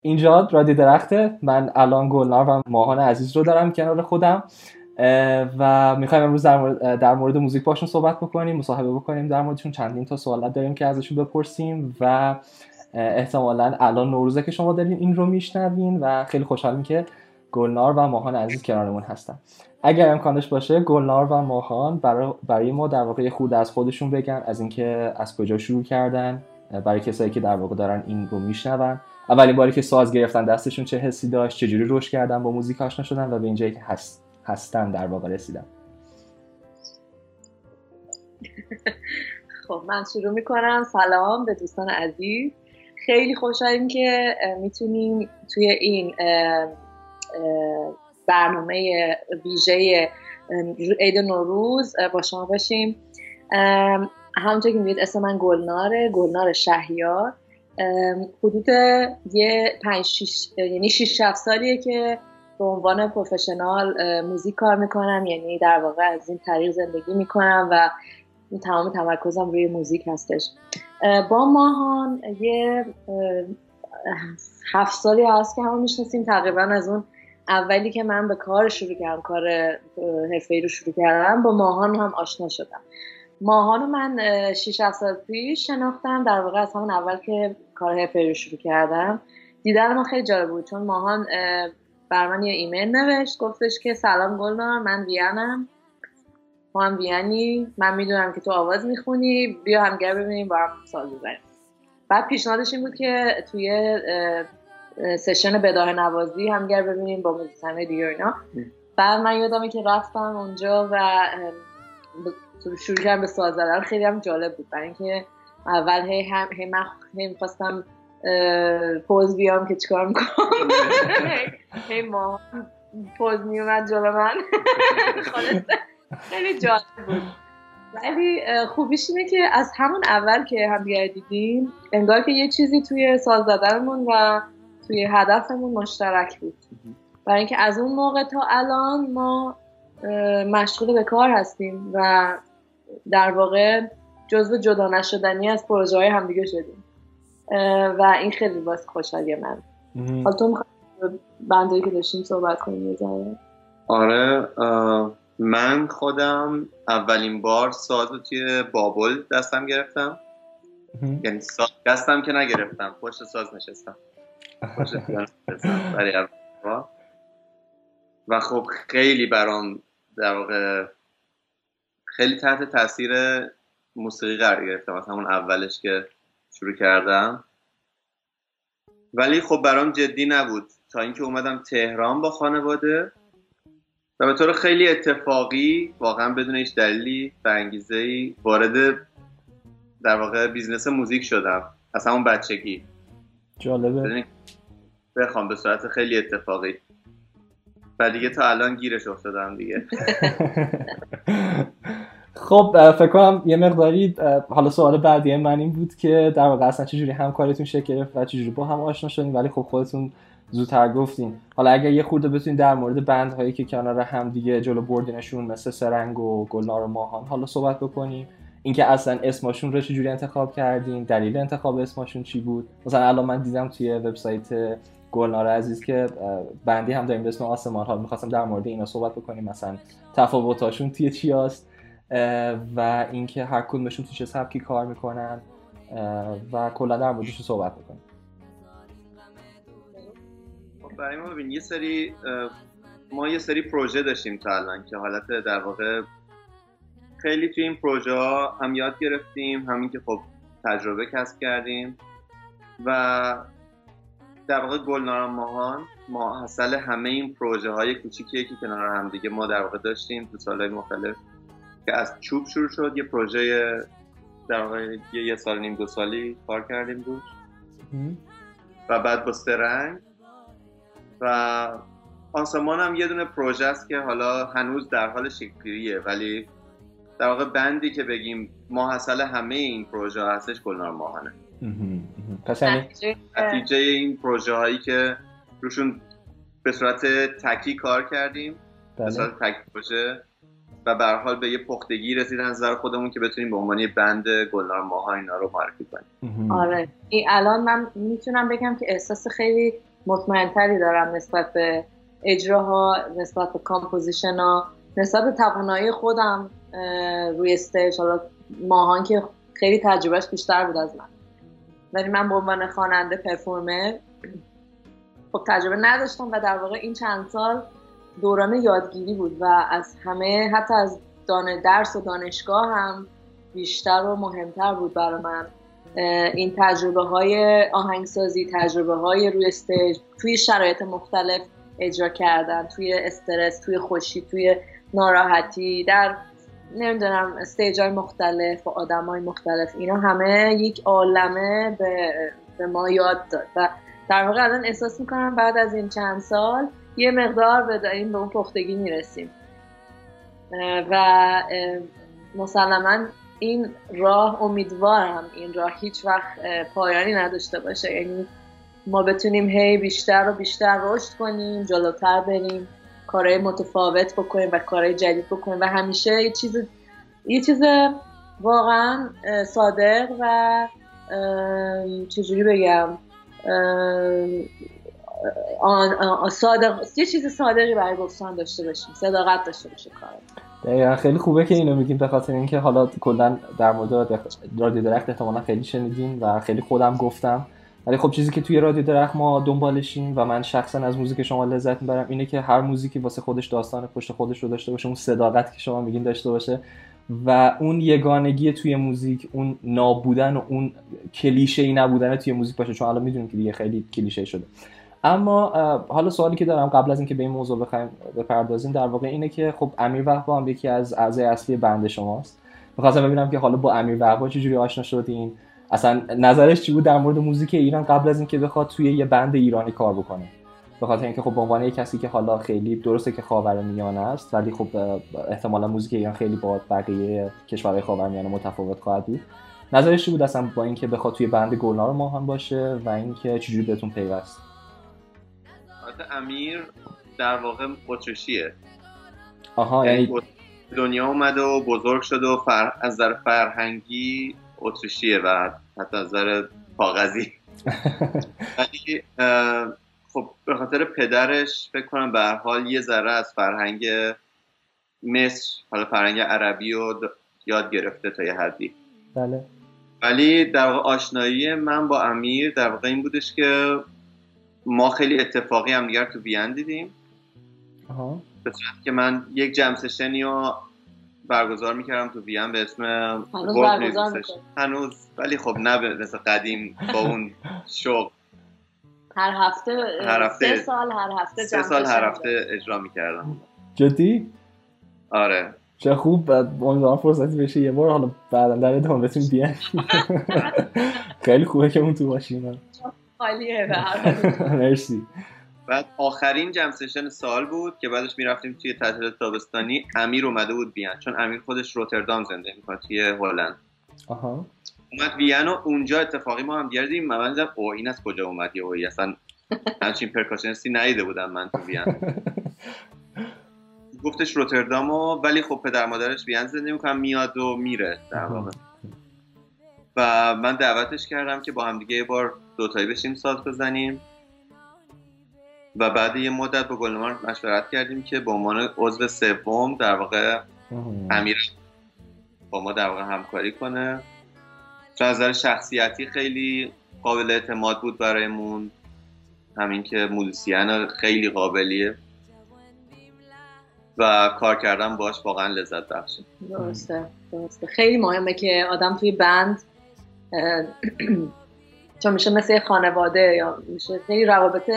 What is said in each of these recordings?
اینجا رادی درخته. من الان گلنار و ماهان عزیز رو دارم کنار خودم و می‌خوایم امروز در مورد, در مورد موزیک باشون صحبت بکنیم مصاحبه بکنیم در موردشون. چندین تا سوالات داریم که ازشون بپرسیم و احتمالا الان نوروزه که شما دارین این رو میشنوین و خیلی خوشحالیم که گلنار و ماهان عزیز کنارمون هستن. اگر امکانش باشه گلنار و ماهان برای, برای ما در واقع خود از خودشون بگن از اینکه از کجا شروع کردن برای کسایی که در واقع دارن این رو میشنون. اولین باری که ساز گرفتن دستشون چه حسی داشت چجوری رشد کردن با موزیک آشنا شدن و به اینجایی که هست هستن در واقع رسیدن. خب من شروع می‌کنم. سلام به دوستان عزیز. خیلی خوشحالیم که می‌تونیم توی این برنامه ویژه عید نوروز با شما باشیم. همونطور که می‌دید اسم من گلناره گلنار شهیار. حدود یه پنج شیش یعنی شیش شفت سالیه که به عنوان پروفشنال موزیک کار می‌کنم. یعنی در واقع از این طریق زندگی می‌کنم و تمام تمرکزم روی موزیک هستش. با ماهان یه هفت سالی هست که همون می‌شناسیم. تقریبا از اون اولی که من به کار شروع کردم کار حرفه رو شروع کردم با ماهان هم آشنا شدم. ماهان من 6 سال پیش شناختم. در واقع از همون اول که کار حرفه رو شروع کردم دیدن ما خیلی جالب بود. چون ماهان بر من یه ایمیل نوشت گفتش که سلام گلنار من ویانم. ما هم ویانی. من می‌دونم که تو آواز می‌خونی. بیا همگر ببینیم با هم ساز بزنیم. بعد پیشنهادش این بود که توی سشن بداه نوازی همگر ببینیم با موزیسنهای دیگه اینا. بعد من یادمه که رفتم اونجا و شروع کردم به ساز زدن. خیلی هم جالب بود. برای اینکه اول هی هم هی من هی می‌خواستم پوز بیام که چیکار می‌کنم. هی ما پوز میومد جلو من. خیلی جالب بود. ولی خوبیش اینه که از همون اول که هم دیدیم انگار که یه چیزی توی ساز زدنمون و توی هدفمون مشترک بود. برای اینکه از اون موقع تا الان ما مشغول به کار هستیم و در واقع جزو جدا نشدنی از پروژه های همدیگه شدیم. و این خیلی باز خوشحالی من. حالا تو می‌خوای که داشتیم صحبت کنیم یه آره من خودم اولین بار ساز توی بابل دستم گرفتم. یعنی ساز دستم که نگرفتم. پشت ساز نشستم. پشت برای و خب خیلی برام در واقع خیلی تحت تاثیر موسیقی قرار گرفتم. از همون اولش که شروع کردم. ولی خب برام جدی نبود. تا اینکه اومدم تهران با خانواده. و به طور خیلی اتفاقی واقعا بدون هیچ دلیلی و انگیزه ای وارد در واقع business موزیک شدم. از همون بچگی. جالبه. بخوام به صورت خیلی اتفاقی. و دیگه تا الان گیرش افتادم دیگه. خب فکر کنم یه مقداری حالا سوال بعدی من این بود که در واقع اصلا چجوری همکاریتون شکل گرفت و چجوری با هم آشنا شدین ولی خب خودتون زودتر گفتین. حالا اگر یه خورده بتونین در مورد band هایی که کنار هم دیگه جلو بردینشون مثل سرنگ و گلنار و ماهان حالا صحبت بکنیم. اینکه اصلا اسمشون رو چجوری انتخاب کردین دلیل انتخاب اسمشون چی بود؟ مثلا الان من دیدم توی وبسایت گلنار عزیز که بندی هم داریم به اسم آسمان حال می‌خواستم در مورد اینا صحبت بکنیم. مثلا تفاوتاشون توی چی هست و اینکه هر کدومشون تو چه سبکی کار می‌کنن و کلا در موردش صحبت بکنیم. خب، برای ما ببین یه سری ما یه سری پروژه داشتیم تا الان که حالت در واقع خیلی توی این پروژه ها هم یاد گرفتیم همین که خب تجربه کسب کردیم و در واقع گلنار ماهان ما حاصل همه این پروژه های کوچیکیه که کنار هم دیگه ما در واقع داشتیم تو سالهای مختلف که از چوب شروع شد. یه پروژه در واقع یه, سال نیم دو سالی کار کردیم بود و بعد با سرنگ. و آسمان هم یه دونه پروژه است که حالا هنوز در حال شکلیه ولی در واقع بندی که بگیم ما حاصل همه این پروژه هستش گلنار ماهانه. پس یعنی نتیجه این پروژه هایی که روشون به صورت تکی کار کردیم به بله. صورت تکی پروژه و به حال به یه پختگی رسیدن از نظر خودمون که بتونیم به عنوان بند گلنار ماها اینا رو معرفی کنیم. آره. این الان من می‌تونم بگم که احساس خیلی مطمئنتری دارم نسبت به اجراها نسبت به composition ها نسبت به توانایی خودم روی stage. حالا ماهان که خیلی تجربهش بیشتر بود از من. ولی من به عنوان خواننده performer خب تجربه نداشتم و در واقع این چند سال دوران یادگیری بود و از همه حتی از دانه درس و دانشگاه هم بیشتر و مهمتر بود برای من. این تجربه های آهنگسازی تجربه های روی stage توی شرایط مختلف اجرا کردن توی استرس توی خوشی توی ناراحتی در نمی‌دونم stage های مختلف و آدم های مختلف اینا همه یک عالمه به, به ما یاد داد. و در واقع الان احساس می‌کنم بعد از این چند سال یه مقدار به این به اون پختگی می‌رسیم. و مسلما این راه امیدوارم این راه هیچ وقت پایانی نداشته باشه. یعنی ما بتونیم هی بیشتر و بیشتر رشد کنیم جلوتر بریم. کارهای متفاوت بکنیم و کارهای جدید بکنیم و همیشه یه چیز یه چیز واقعا صادق و چجوری بگم؟ صادق یه چیز صادقی برای گفتن داشته باشیم صداقت داشته باشه کار دقیقا خیلی خوبه که اینو میگیم به خاطر اینکه حالا کلا در مورد رادیو درخت احتمالا خیلی شنیدین و خیلی خودم گفتم. ولی خب چیزی که توی رادیو درخت ما دنبالشیم و من شخصا از موزیک شما لذت می‌برم اینه که هر موزیکی واسه خودش داستان پشت خودش رو داشته باشه اون صداقت که شما میگین داشته باشه و اون یگانگی توی موزیک اون نابودن و اون کلیشه ای نبودن توی موزیک باشه چون الان می‌دونیم که دیگه خیلی کلیشه شده. اما حالا سوالی که دارم قبل از اینکه به این موضوع بخوایم بپردازیم در واقع اینه که خب امیر وقبا هم یکی از اعضای اصلی بند شماست. می‌خواستم ببینم که حالا با امیر وقبا چجوری آشنا شدین؟ اصلا نظرش چی بود؟ در مورد موزیک ایران قبل از اینکه بخواد توی یه بند ایرانی کار بکنه. به خاطر اینکه خب به عنوان کسی که حالا خیلی درسته که خاورمیانه است ولی خب احتمالا موزیک ایران خیلی با بقیه کشورهای خاورمیانه متفاوت خواهد بود. نظرش چی بود اصلا با اینکه بخواد توی بند گلنار ماهان باشه و اینکه چجوری بهتون پیوست؟ امیر در واقع اتریشیه آها یعنی دنیا اومده و بزرگ شده و فر... از نظر فرهنگی اتریشیه و حتی از نظر کاغذی. ولی خب به خاطر پدرش فکر کنم به حال یه ذره از فرهنگ مصر حالا فرهنگ عربی رو یاد گرفته تا یه حدی. بله. ولی در واقع آشنایی من با امیر در واقع این بودش که ما خیلی اتفاقی هم دیگر تو وین دیدیم. به صورت که من یک جم سشنی رو برگزار می‌کردم تو وین به اسم هنوز هنوز ولی خب نه مثل قدیم با اون شوق هر هفته هر هفته سه سال هر هفته سه سال هر هفته اجرا می‌کردم. جدی؟ آره. چه خوب بعد امیدوارم فرصتی بشه یه بار حالا بعدا در ادامه بتونیم بیان خیلی خوبه که اون تو باشیم. خالیه مرسی. بعد آخرین جم سشن سال بود که بعدش می‌رفتیم توی تعطیلات تابستانی. امیر اومده بود بیان چون امیر خودش روتردام زنده می‌کنه توی هلند. آها. اومد وین و اونجا اتفاقی ما هم گردیم من دیدم او این از کجا اومد؟ یه اصلا همچین پرکاشنستی نیده بودم من تو وین. گفتش روتردامو ولی خب پدر مادرش وین زنده می‌کنم میاد و میره در واقع. و من دعوتش کردم که با هم دیگه یه بار دوتایی بشیم ساز بزنیم. و بعد یه مدت با گلنمار مشورت کردیم که به عنوان عضو سوم در واقع امیر با ما در واقع همکاری کنه. چون از نظر شخصیتی خیلی قابل اعتماد بود برایمون. همین که موزیسین خیلی قابلیه. و کار کردن باش واقعا لذت بخشه. درسته درسته. خیلی مهمه که آدم توی بند چون میشه مثل خانواده یا میشه خیلی روابط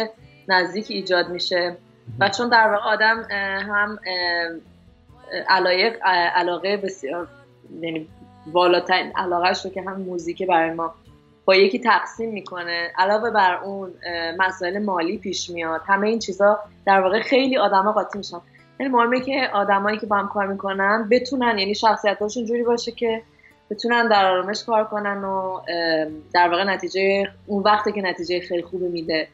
نزدیک ایجاد میشه. و چون در واقع آدم هم علایق علاقه بسیار یعنی بالاترین علاقهش رو که هم موزیک برای ما با یکی تقسیم می‌کنه. علاوه بر اون مسائل مالی پیش میاد. همه این چیزا در واقع خیلی آدما قاطی میشن. یعنی مهمه که آدمایی که با هم کار می‌کنن بتونن یعنی شخصیتاشون جوری باشه که بتونن در آرامش کار کنن و در واقع نتیجه اون وقتی که نتیجه خیلی خوبی میده.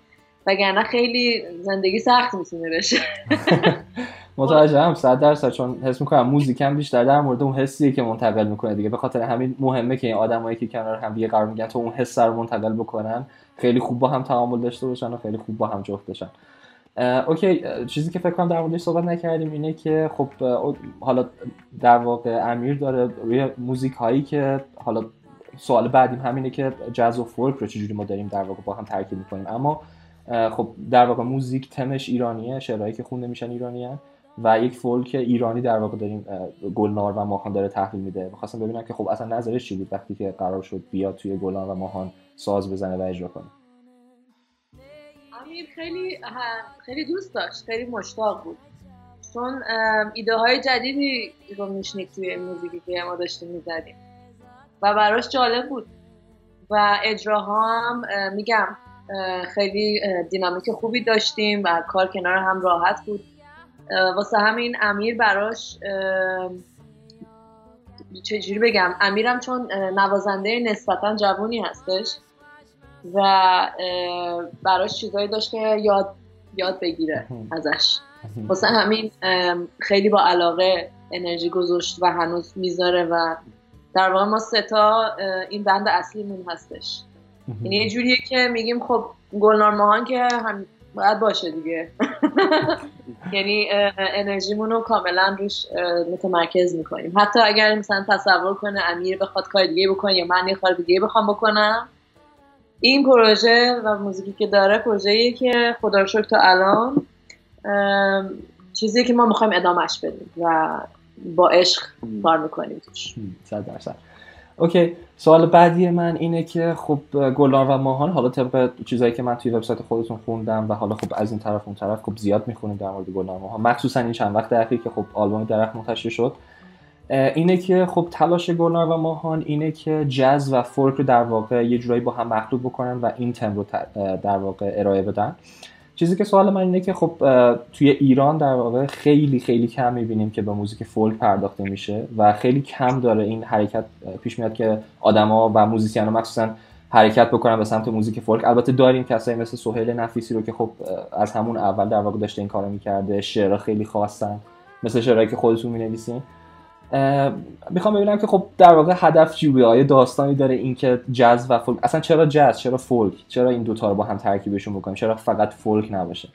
وگرنه خیلی زندگی سخت می‌تونه بشه. متوجه هم صد درصد چون حس می‌کنم موزیک هم بیشتر در مورد اون حسیه که منتقل می‌کنه دیگه. به خاطر همین مهمه که این آدمایی که کنار هم دیگه قرار میگن تو اون حس رو منتقل بکنن خیلی خوب با هم تعامل داشته باشن و خیلی خوب با هم جفت بشن. اوکی چیزی که فکر کنم در موردش صحبت نکردیم اینه که خب حالا در واقع امیر داره روی موزیک هایی که حالا سوال بعدیم همینه که جاز و فولک رو چجوری ما داریم در واقع با هم ترکیب می‌کنیم. اما خب در واقع موزیک تمش ایرانیه شعرهایی که خونده میشن ایرانیه و یک فولک ایرانی در واقع داریم گلنار و ماهان داره تحویل میده. می‌خواستم ببینم که خب اصلا نظرش چی بود وقتی که قرار شد بیاد توی گلنار و ماهان ساز بزنه و اجرا کنه؟ امیر خیلی خیلی دوست داشت خیلی مشتاق بود. چون ایده های جدیدی رو میشنید توی موزیکی که ما داشتیم می‌زدیم. و براش جالب بود. و اجراها هم میگم خیلی دینامیک خوبی داشتیم و کار کنار هم راحت بود. واسه همین امیر براش چجوری بگم امیرم چون نوازنده نسبتا جوانی هستش و براش چیزایی داشت که یاد یاد بگیره ازش. واسه همین خیلی با علاقه انرژی گذاشت و هنوز می‌ذاره و در واقع ما ستا این بند اصلیمون هستش. یعنی یه جوریه که میگیم خب گلنار ماهان که هم باید باشه دیگه. یعنی انرژیمون رو کاملا روش متمرکز می‌کنیم. حتی اگر مثلا تصور کنه امیر بخواد کار دیگه بکنه یا من یه کار دیگه بخوام بکنم این پروژه و موزیکی که داره پروژه‌ایه که خدا رو تا الان چیزی که ما می‌خوایم ادامهش بدیم و با عشق کار می‌کنیم توش. صد درصد. اوکی سوال بعدی من اینه که خب گلان و ماهان حالا طبق چیزایی که من توی وبسایت خودتون خوندم و حالا خب از این طرف اون طرف خب زیاد می‌خونیم در مورد گلان و ماهان. مخصوصا این چند وقت اخیر که خب آلبوم درخت منتشر شد. اینه که خب تلاش گلنار و ماهان اینه که جز و فولک رو در واقع یه جورایی با هم مخلوط بکنن و این تم رو در واقع ارائه بدن. چیزی که سوال من اینه که خب توی ایران در واقع خیلی خیلی کم می‌بینیم که به موزیک فولک پرداخته میشه و خیلی کم داره این حرکت پیش میاد که آدما و musician مخصوصا حرکت بکنن به سمت موزیک فولک. البته داریم کسایی مثل سهیل نفیسی رو که خب از همون اول در واقع داشته این کارو می‌کرده شعرها خیلی خواستن مثل شعرهایی که خودتون می‌نویسین. می‌خوام ببینم که خب در واقع هدف چی بوده داستانی داره اینکه جاز و فولک. اصلا چرا جاز؟ چرا فولک؟ چرا این دوتا رو با هم ترکیبشون بکنیم؟ چرا فقط فولک نباشه؟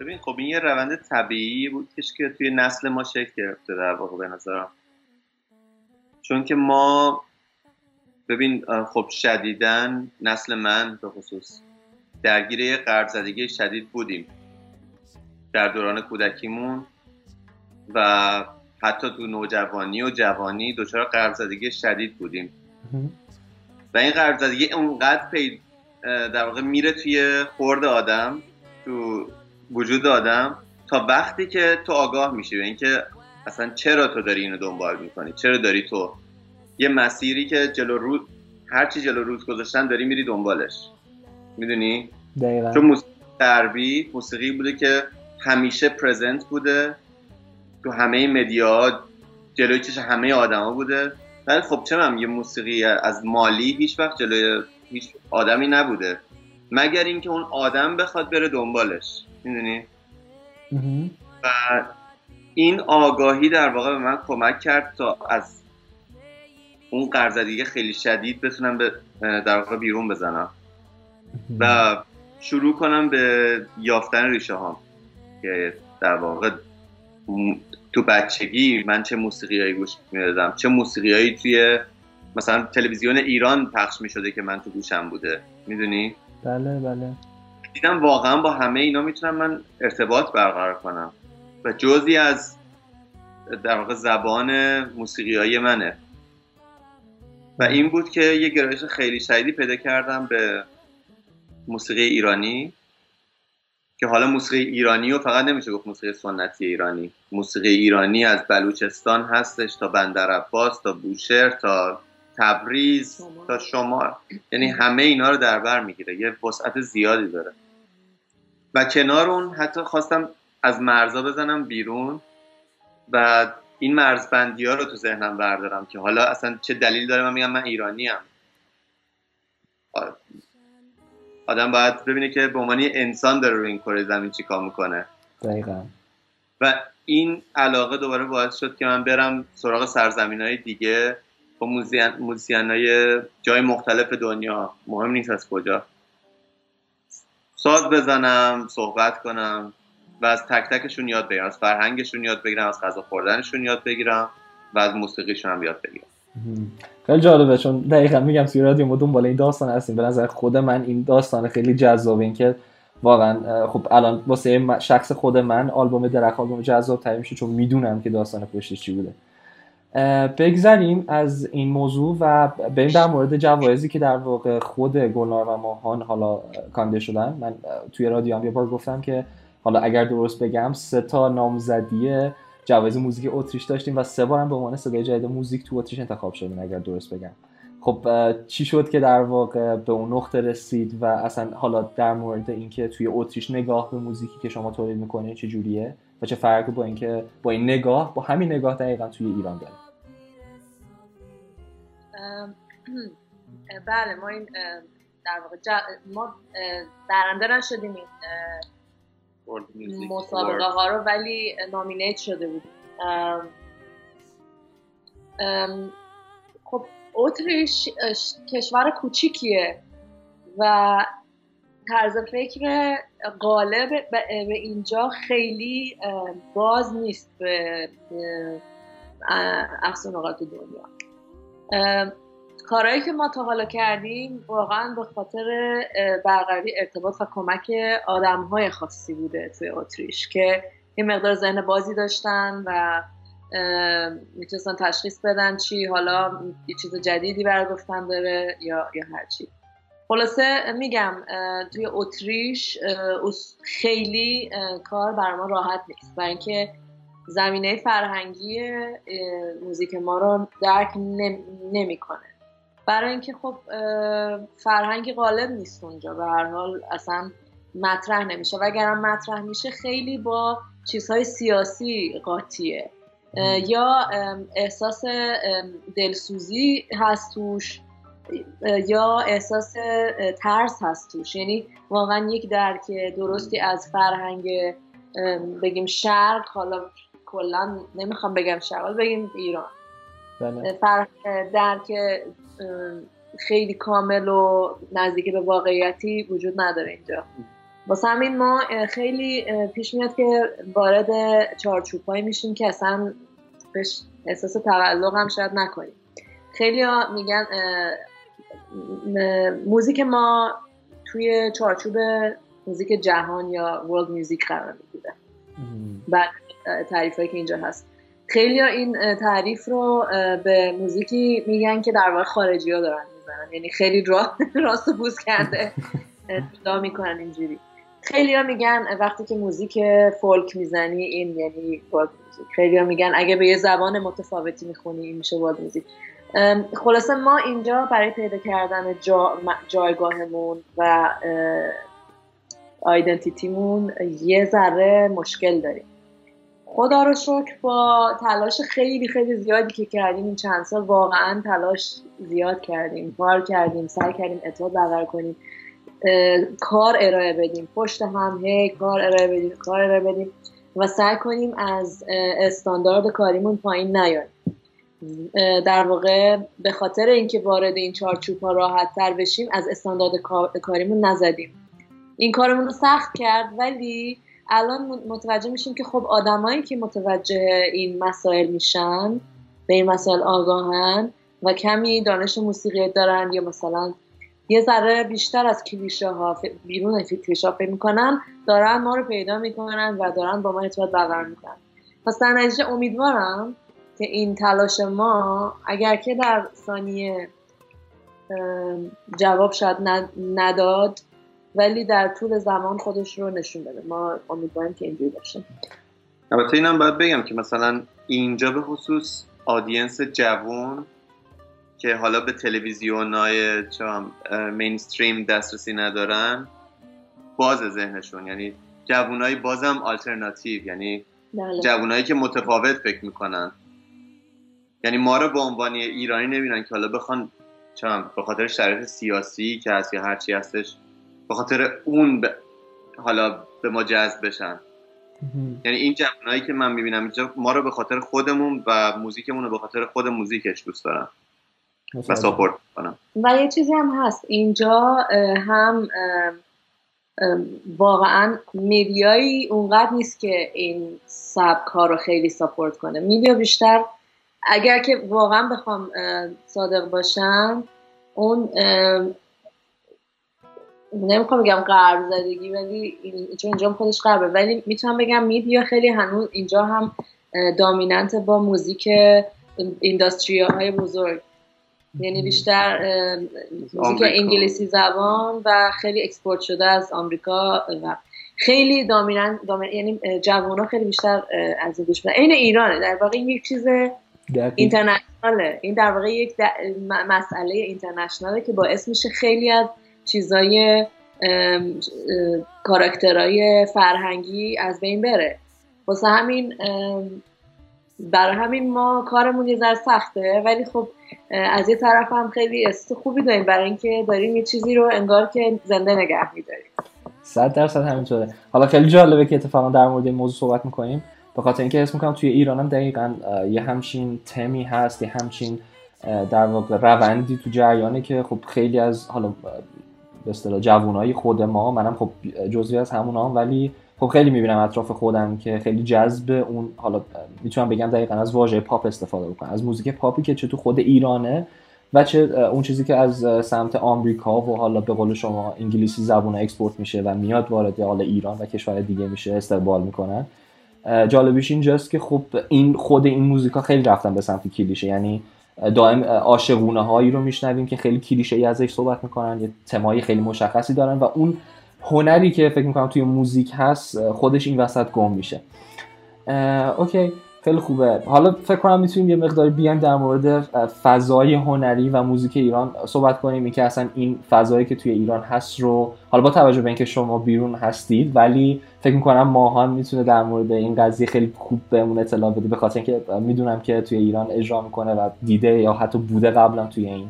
ببین خب این یه روند طبیعی بود که توی نسل ما شکل گرفته در واقع به نظرم. چون که ما ببین خب شدیدن نسل من به خصوص درگیر یه قرض شدید بودیم در دوران کودکیمون و حتی تو نوجوانی و جوانی دچار قرضزدگی شدید بودیم. و این قرضزدگی اونقدر پی در واقع میره توی خورد آدم تو وجود آدم تا وقتی که تو آگاه میشی به اینکه اصلا چرا تو داری اینو دنبال می‌کنی؟ چرا داری تو؟ یه مسیری که جلو رو هرچی جلو روز گذاشتن داری میری دنبالش. می‌دونی؟ چون موسیقی دربی موسیقی بوده که همیشه پرزنت بوده. تو همه مدیا جلوی چش همه آدما بوده. ولی خب چه یه موسیقی از مالی هیچ وقت جلوی هیچ آدمی نبوده. مگر اینکه اون آدم بخواد بره دنبالش. می‌دونی؟ و این آگاهی در واقع به من کمک کرد تا از اون قرضدیگه خیلی شدید بتونم به در واقع بیرون بزنم. و شروع کنم به یافتن ریشه ها که در واقع تو بچگی من چه موسیقیایی گوش می‌دادم؟ چه موسیقیایی توی مثلا تلویزیون ایران پخش می‌شده که من تو گوشم بوده؟ می‌دونی؟ بله بله. دیدم واقعا با همه اینا می‌تونم من ارتباط برقرار کنم. و جزی از در واقع زبان موسیقیایی منه. و این بود که یه گرایش خیلی شدیدی پیدا کردم به موسیقی ایرانی. که حالا موسیقی ایرانی و فقط نمیشه گفت موسیقی سنتی ایرانی. موسیقی ایرانی از بلوچستان هستش تا بندر عباس تا بوشهر تا تبریز تا شمال. یعنی همه اینا رو در بر می‌گیره. یه وسعت زیادی داره. و کنار اون حتی خواستم از مرزا بزنم بیرون و این مرزبندی ها رو تو ذهنم بردارم که حالا اصلا چه دلیل داره؟ من میگم من ایرانی هم. آدم باید ببینه که به عنوان انسان داره روی این کره زمین چیکار می‌کنه. دقیقا. و این علاقه دوباره باعث شد که من برم سراغ سرزمین های دیگه با موزیان های جای مختلف دنیا. مهم نیست از کجا. ساز بزنم صحبت کنم و از تک تکشون یاد بگیرم از فرهنگشون یاد بگیرم از غذا خوردنشون یاد بگیرم و از موسیقیشون هم یاد بگیرم. خیلی جالبه چون دقیقا میگم توی رادیو ما دنبال این داستان هستیم. به نظر خود من این داستان خیلی جذابه این که واقعا خب الان واسه شخص خود من آلبوم درخ آلبوم جذاب ترین میشه چون می‌دونم که داستان پشتش چی بوده. بگذریم از این موضوع و بریم در مورد جوایزی که در واقع خود گلنار و ماهان حالا کانده شدن. من توی رادیو هم یه بار گفتم که حالا اگر درست بگم سه تا نامزدی جوایز موزیک اتریش داشتیم و سه بارم به عنوان صدای جدید موزیک تو اتریش انتخاب شدیم اگر درست بگم. خب چی شد که در واقع به اون نقطه رسید و اصلا حالا در مورد اینکه توی اتریش نگاه به موزیکی که شما تولید می‌کنه چه جوریه و چه فرقی با اینکه با این نگاه با همین نگاه دقیقا توی ایران داره؟ بله ما این در واقع ما برنده نشدیم این مسابقه ها رو ولی نامینیت شده بودیم خب اتریش کشور کوچیکیه و طرز فکر غالب به اینجا خیلی باز نیست به اقصا نقاط دنیا. کارهایی که ما تا حالا کردیم واقعا به خاطر برقراری ارتباط و کمک آدم های خاصی بوده توی اتریش که یه مقدار ذهن بازی داشتن و می‌تونستن تشخیص بدن چی حالا یه چیز جدیدی برای گفتن داره یا یا هر چی. خلاصه میگم توی اتریش خیلی کار بر ما راحت نیست برای اینکه زمینه فرهنگی موزیک ما رو درک نمی‌کنه. برای اینکه خب فرهنگی غالب نیست اونجا. به هر حال اصلا مطرح نمیشه. و اگرم مطرح میشه خیلی با چیزهای سیاسی قاطیه. یا احساس دلسوزی هست توش یا احساس ترس هست توش. یعنی واقعا یک درک درستی از فرهنگ بگیم شرق حالا کلا نمی‌خوام بگم شرق بگیم ایران. بله. درک خیلی کامل و نزدیک به واقعیتی وجود نداره اینجا. واسه همین ما خیلی پیش میاد که وارد چارچوبهایی میشیم که اصلا بهش احساس تعلق هم شاید نکنیم. خیلی ها میگن موزیک ما توی چارچوب موزیک جهان یا world music قرار می‌گیره. بعد تعریف که اینجا هست. خیلی ها این تعریف رو به موزیکی میگن که در واقع خارجی ها دارن می‌زنن. یعنی خیلی راست و بوز کرده. ادعا می‌کنن اینجوری. خیلی ها میگن وقتی که موزیک فولک می‌زنی این یعنی folk music. خیلی ها میگن اگه به یه زبان متفاوتی می‌خونی این میشه world music. خلاصه ما اینجا برای پیدا کردن جا، جایگاهمون و آیدنتیتیمون یه ذره مشکل داریم. خدا رو شکر با تلاش خیلی خیلی زیادی که کردیم. این چند سال واقعا تلاش زیاد کردیم کار کردیم سعی کردیم ارتباط برقرار کنیم. کار ارائه بدیم. پشت هم هی کار ارائه بدیم کار ارائه بدیم و سعی کنیم از استاندارد کاریمون پایین نیاییم در واقع به خاطر اینکه وارد این چارچوب ها راحت تر بشیم از استاندارد کاریمون نزدیم. این کارمون رو سخت کرد ولی الان متوجه میشیم که خب آدمایی که متوجه این مسائل میشن به این مسائل آگاهن و کمی دانش موسیقی دارن یا مثلا یه ذره بیشتر از کلیشه ها بیرون کلیشه ها فکر می‌کنن دارن ما رو پیدا می‌کنن و دارن با ما ارتباط برقرار می‌کنن. پس در نتیجه امیدوارم که این تلاش ما اگر که در ثانیه جواب شاید نداد ولی در طول زمان خودش رو نشون بده ما امیدواریم که اینجوری باشه. البته اینم باید بگم که مثلا اینجا به خصوص آدینس جوون که حالا به تلویزیون های مینستریم دسترسی ندارن باز ذهنشون. یعنی جوونای بازم آلترناتیو یعنی بله. جوونایی که متفاوت فکر می‌کنن. یعنی ما رو به عنوان ایرانی نمیرن که حالا بخوان چم به خاطر شرایط سیاسی که هست یا هرچی هستش به خاطر اون حالا به ما جذب بشن. یعنی این جوانایی که من می‌بینم اینجا ما رو به خاطر خودمون و موزیکمون رو به خاطر خود موزیکش دوست دارن و ساپورت کنم و یه چیزی هم هست. اینجا هم واقعا میدیایی اونقدر نیست که این سبک ها رو خیلی ساپورت کنه. میدیا بیشتر اگر که واقعا بخوام صادق باشم اون نمی‌خوام بگم غرب زدگی ولی چون اینجا خودش غربه. ولی می‌تونم بگم میدیا خیلی هنوز اینجا هم دامیننت با موزیک industry های بزرگ. یعنی بیشتر موزیک انگلیسی زبان و خیلی export شده از آمریکا و خیلی dominant, dominant یعنی جوان خیلی بیشتر از این گوش این ایرانه. در واقع یک چیز international ه. این در واقع یک مسئله international ه که باعث میشه خیلی از چیزای کاراکترهای فرهنگی از بین بره. واسه همین برای همین ما کارمون یه ذره سخته ولی خب از یه طرف هم خیلی است خوبی داریم برای اینکه داریم یه چیزی رو انگار که زنده نگه میداریم. صد درصد همینطوره. حالا خیلی جالبه که اتفاقا در مورد این موضوع صحبت می‌کنیم. به خاطر اینکه اسم می‌کنم توی ایران هم دقیقا یه همچین تمی هست یه همچین در واقع روندی تو جریانه که خب خیلی از حالا به اصطلاح جوانای خود ما. منم خب جزوی از همون هم ولی خب خیلی می‌بینم اطراف خودم که خیلی جذب اون حالا می‌تونم بگم دقیقا از واژه پاپ استفاده بکنم. از موزیک پاپی که چه تو خود ایرانه و چه اون چیزی که از سمت آمریکا و حالا به قول شما انگلیسی زبون export میشه و میاد وارد حالا ایران و کشور دیگه میشه استقبال می‌کنن. جالبیش اینجاست که خب این خود این موزیکا خیلی رفتن به سمت کلیشه. یعنی دائم عاشقونه هایی رو میشنویم که خیلی کلیشه ای ازش صحبت می‌کنن یه تم‌هایی خیلی مشخصی دارن و اون هنری که فکر می‌کنم توی موزیک هست خودش این وسط گم میشه. اوکی خیلی خوبه. حالا فکر کنم می‌تونیم یه مقداری بیایم در مورد فضای هنری و موزیک ایران صحبت کنیم. این که اصلا این فضایی که توی ایران هست رو حالا با توجه به اینکه شما بیرون هستید ولی فکر می‌کنم ماهان می‌تونه در مورد این قضیه خیلی خوب بهمون اطلاع بده به خاطر اینکه می‌دونم که توی ایران اجرا می‌کنه و دیده یا حتی بوده قبلا توی این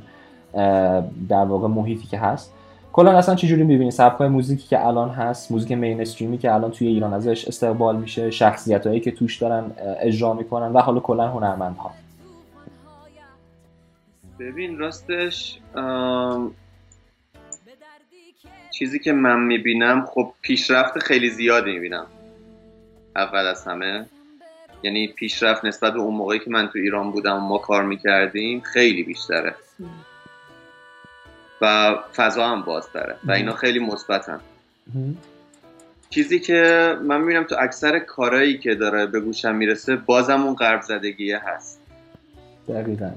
در واقع محیطی که هست. کلا اصلا چجوری می‌بینی؟ سبک موزیکی که الان هست موزیک مین استریمی که الان توی ایران ازش استقبال میشه شخصیت هایی که توش دارن اجرا می‌کنن و حالا کلا هنرمندها. ببین راستش چیزی که من می‌بینم خب پیشرفت خیلی زیادی می‌بینم. اول از همه یعنی پیشرفت نسبت به اون موقعی که من تو ایران بودم و ما کار می‌کردیم خیلی بیشتره. و فضا هم بازتره. و اینا خیلی مثبتن. چیزی که من می‌بینم تو اکثر کارهایی که داره به گوشم می‌رسه بازم اون غرب زدگیه هست. دقیقا.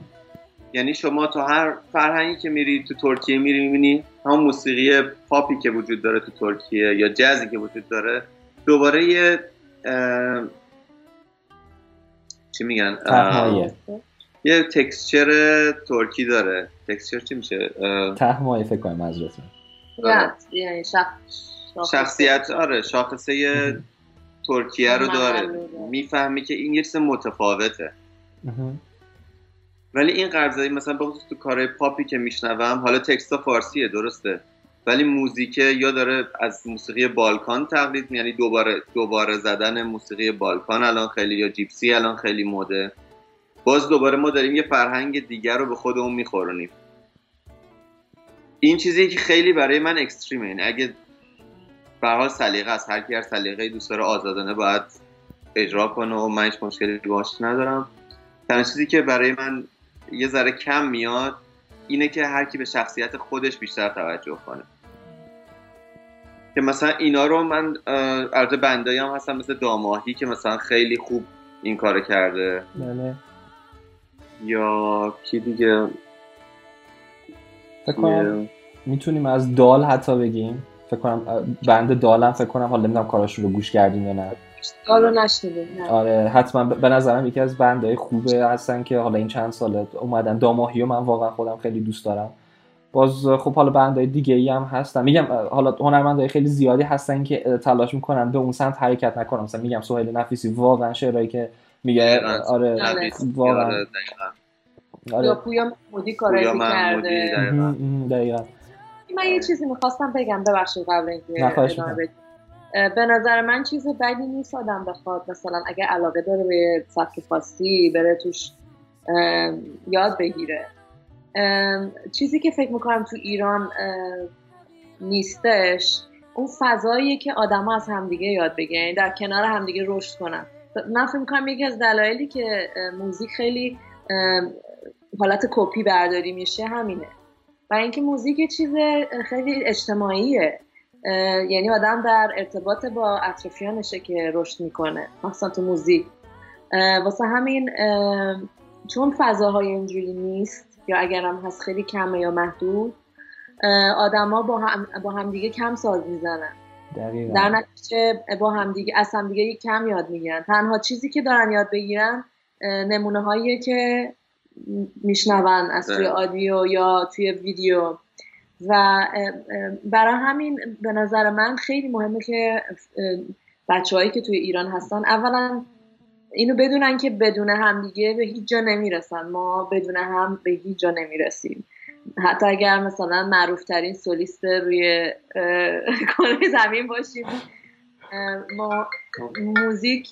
یعنی شما تو هر فرهنگی که میری تو ترکیه میری می‌بینی همون موسیقی پاپی که وجود داره تو ترکیه یا جزی که وجود داره دوباره یه چی میگن؟ یه تکسچر ترکی داره. تکسچر چی میشه؟ تهمایه فکر کنم منظورتون یعنی شخصیت آره شاخصه ترکیه رو داره. می‌فهمی که این یه چیز متفاوته. ولی این قرضایی مثلا بخصوص تو کارهای پاپی که میشنوم حالا تکستا فارسیه درسته. ولی موزیکه یا داره از موسیقی بالکان تقلید یعنی دوباره دوباره زدن موسیقی بالکان الان خیلی یا جیپسی الان خیلی مده. باز دوباره ما داریم یه فرهنگ دیگر رو به خودمون میخورونیم. این چیزی که خیلی برای من اکستریمه یعنی اگه به حال سلیقه است هر کی هر سلیقه دوست داره آزادانه باید اجرا کنه و من هیچ مشکلی باش ندارم. تنها چیزی که برای من یه ذره کم میاد اینه که هر کی به شخصیت خودش بیشتر توجه کنه. که مثلا اینا رو من البته بندایی هم هستم مثل داماهی که مثلا خیلی خوب این کار کرده. بله. یا کی دیگه؟ فکر کنم می‌تونیم از دال حتی بگیم. فکر کنم بند دالم فکر کنم حالا نمی‌دونم کاراش رو گوش کردیم یا نه. دالو نشنیدیم آره حتما به نظرم یکی از بندهای خوبه هستن که حالا این چند ساله اومدن. داماهی و من واقعا خودم خیلی دوست دارم. باز خب حالا بندهای دیگه ای هم هستن. میگم حالا هنرمندای خیلی زیادی هستن که تلاش می‌کنن به اون سمت حرکت نکنن. مثلا میگم سهیل نفیسی واقعا شعرهایی که میگه. آره واقعا. آره. یا پویا محمودی کارایی کرده دقیقا. من یه چیزی می‌خواستم بگم. ببخشید قبل اینکه به نظر من چیز بدی نیست آدم بخواد. مثلا اگه علاقه داره به سبک خاصی بره توش یاد بگیره. چیزی که فکر می‌کنم تو ایران نیستش اون فضاییه که آدما از همدیگه یاد بگیرن یعنی در کنار همدیگه رشد کنن. من فکر می‌کنم یکی از دلایلی که موزیک خیلی حالت کپی برداری میشه همینه. و اینکه موزیک چیز خیلی اجتماعیه. یعنی آدم در ارتباط با اطرافیانشه که رشد می‌کنه مخصوصا تو موزیک. واسه همین چون فضاهای اینجوری نیست یا اگرم هست خیلی کمه یا محدود آدما با هم با همدیگه کم ساز می‌زنن. در نتیجه با همدیگه از همدیگه کم یاد می‌گیرن. تنها چیزی که دارن یاد بگیرن نمونه هایی که میشنون از توی آدیو یا توی ویدیو. و برای همین به نظر من خیلی مهمه که بچه که توی ایران هستن اولا اینو بدونن که بدون همدیگه به هیچ جا نمی‌رسن. ما بدون هم به هیچ جا نمی‌رسیم. حتی اگر مثلا معروف ترین سولیست روی کره زمین باشیم ما موزیک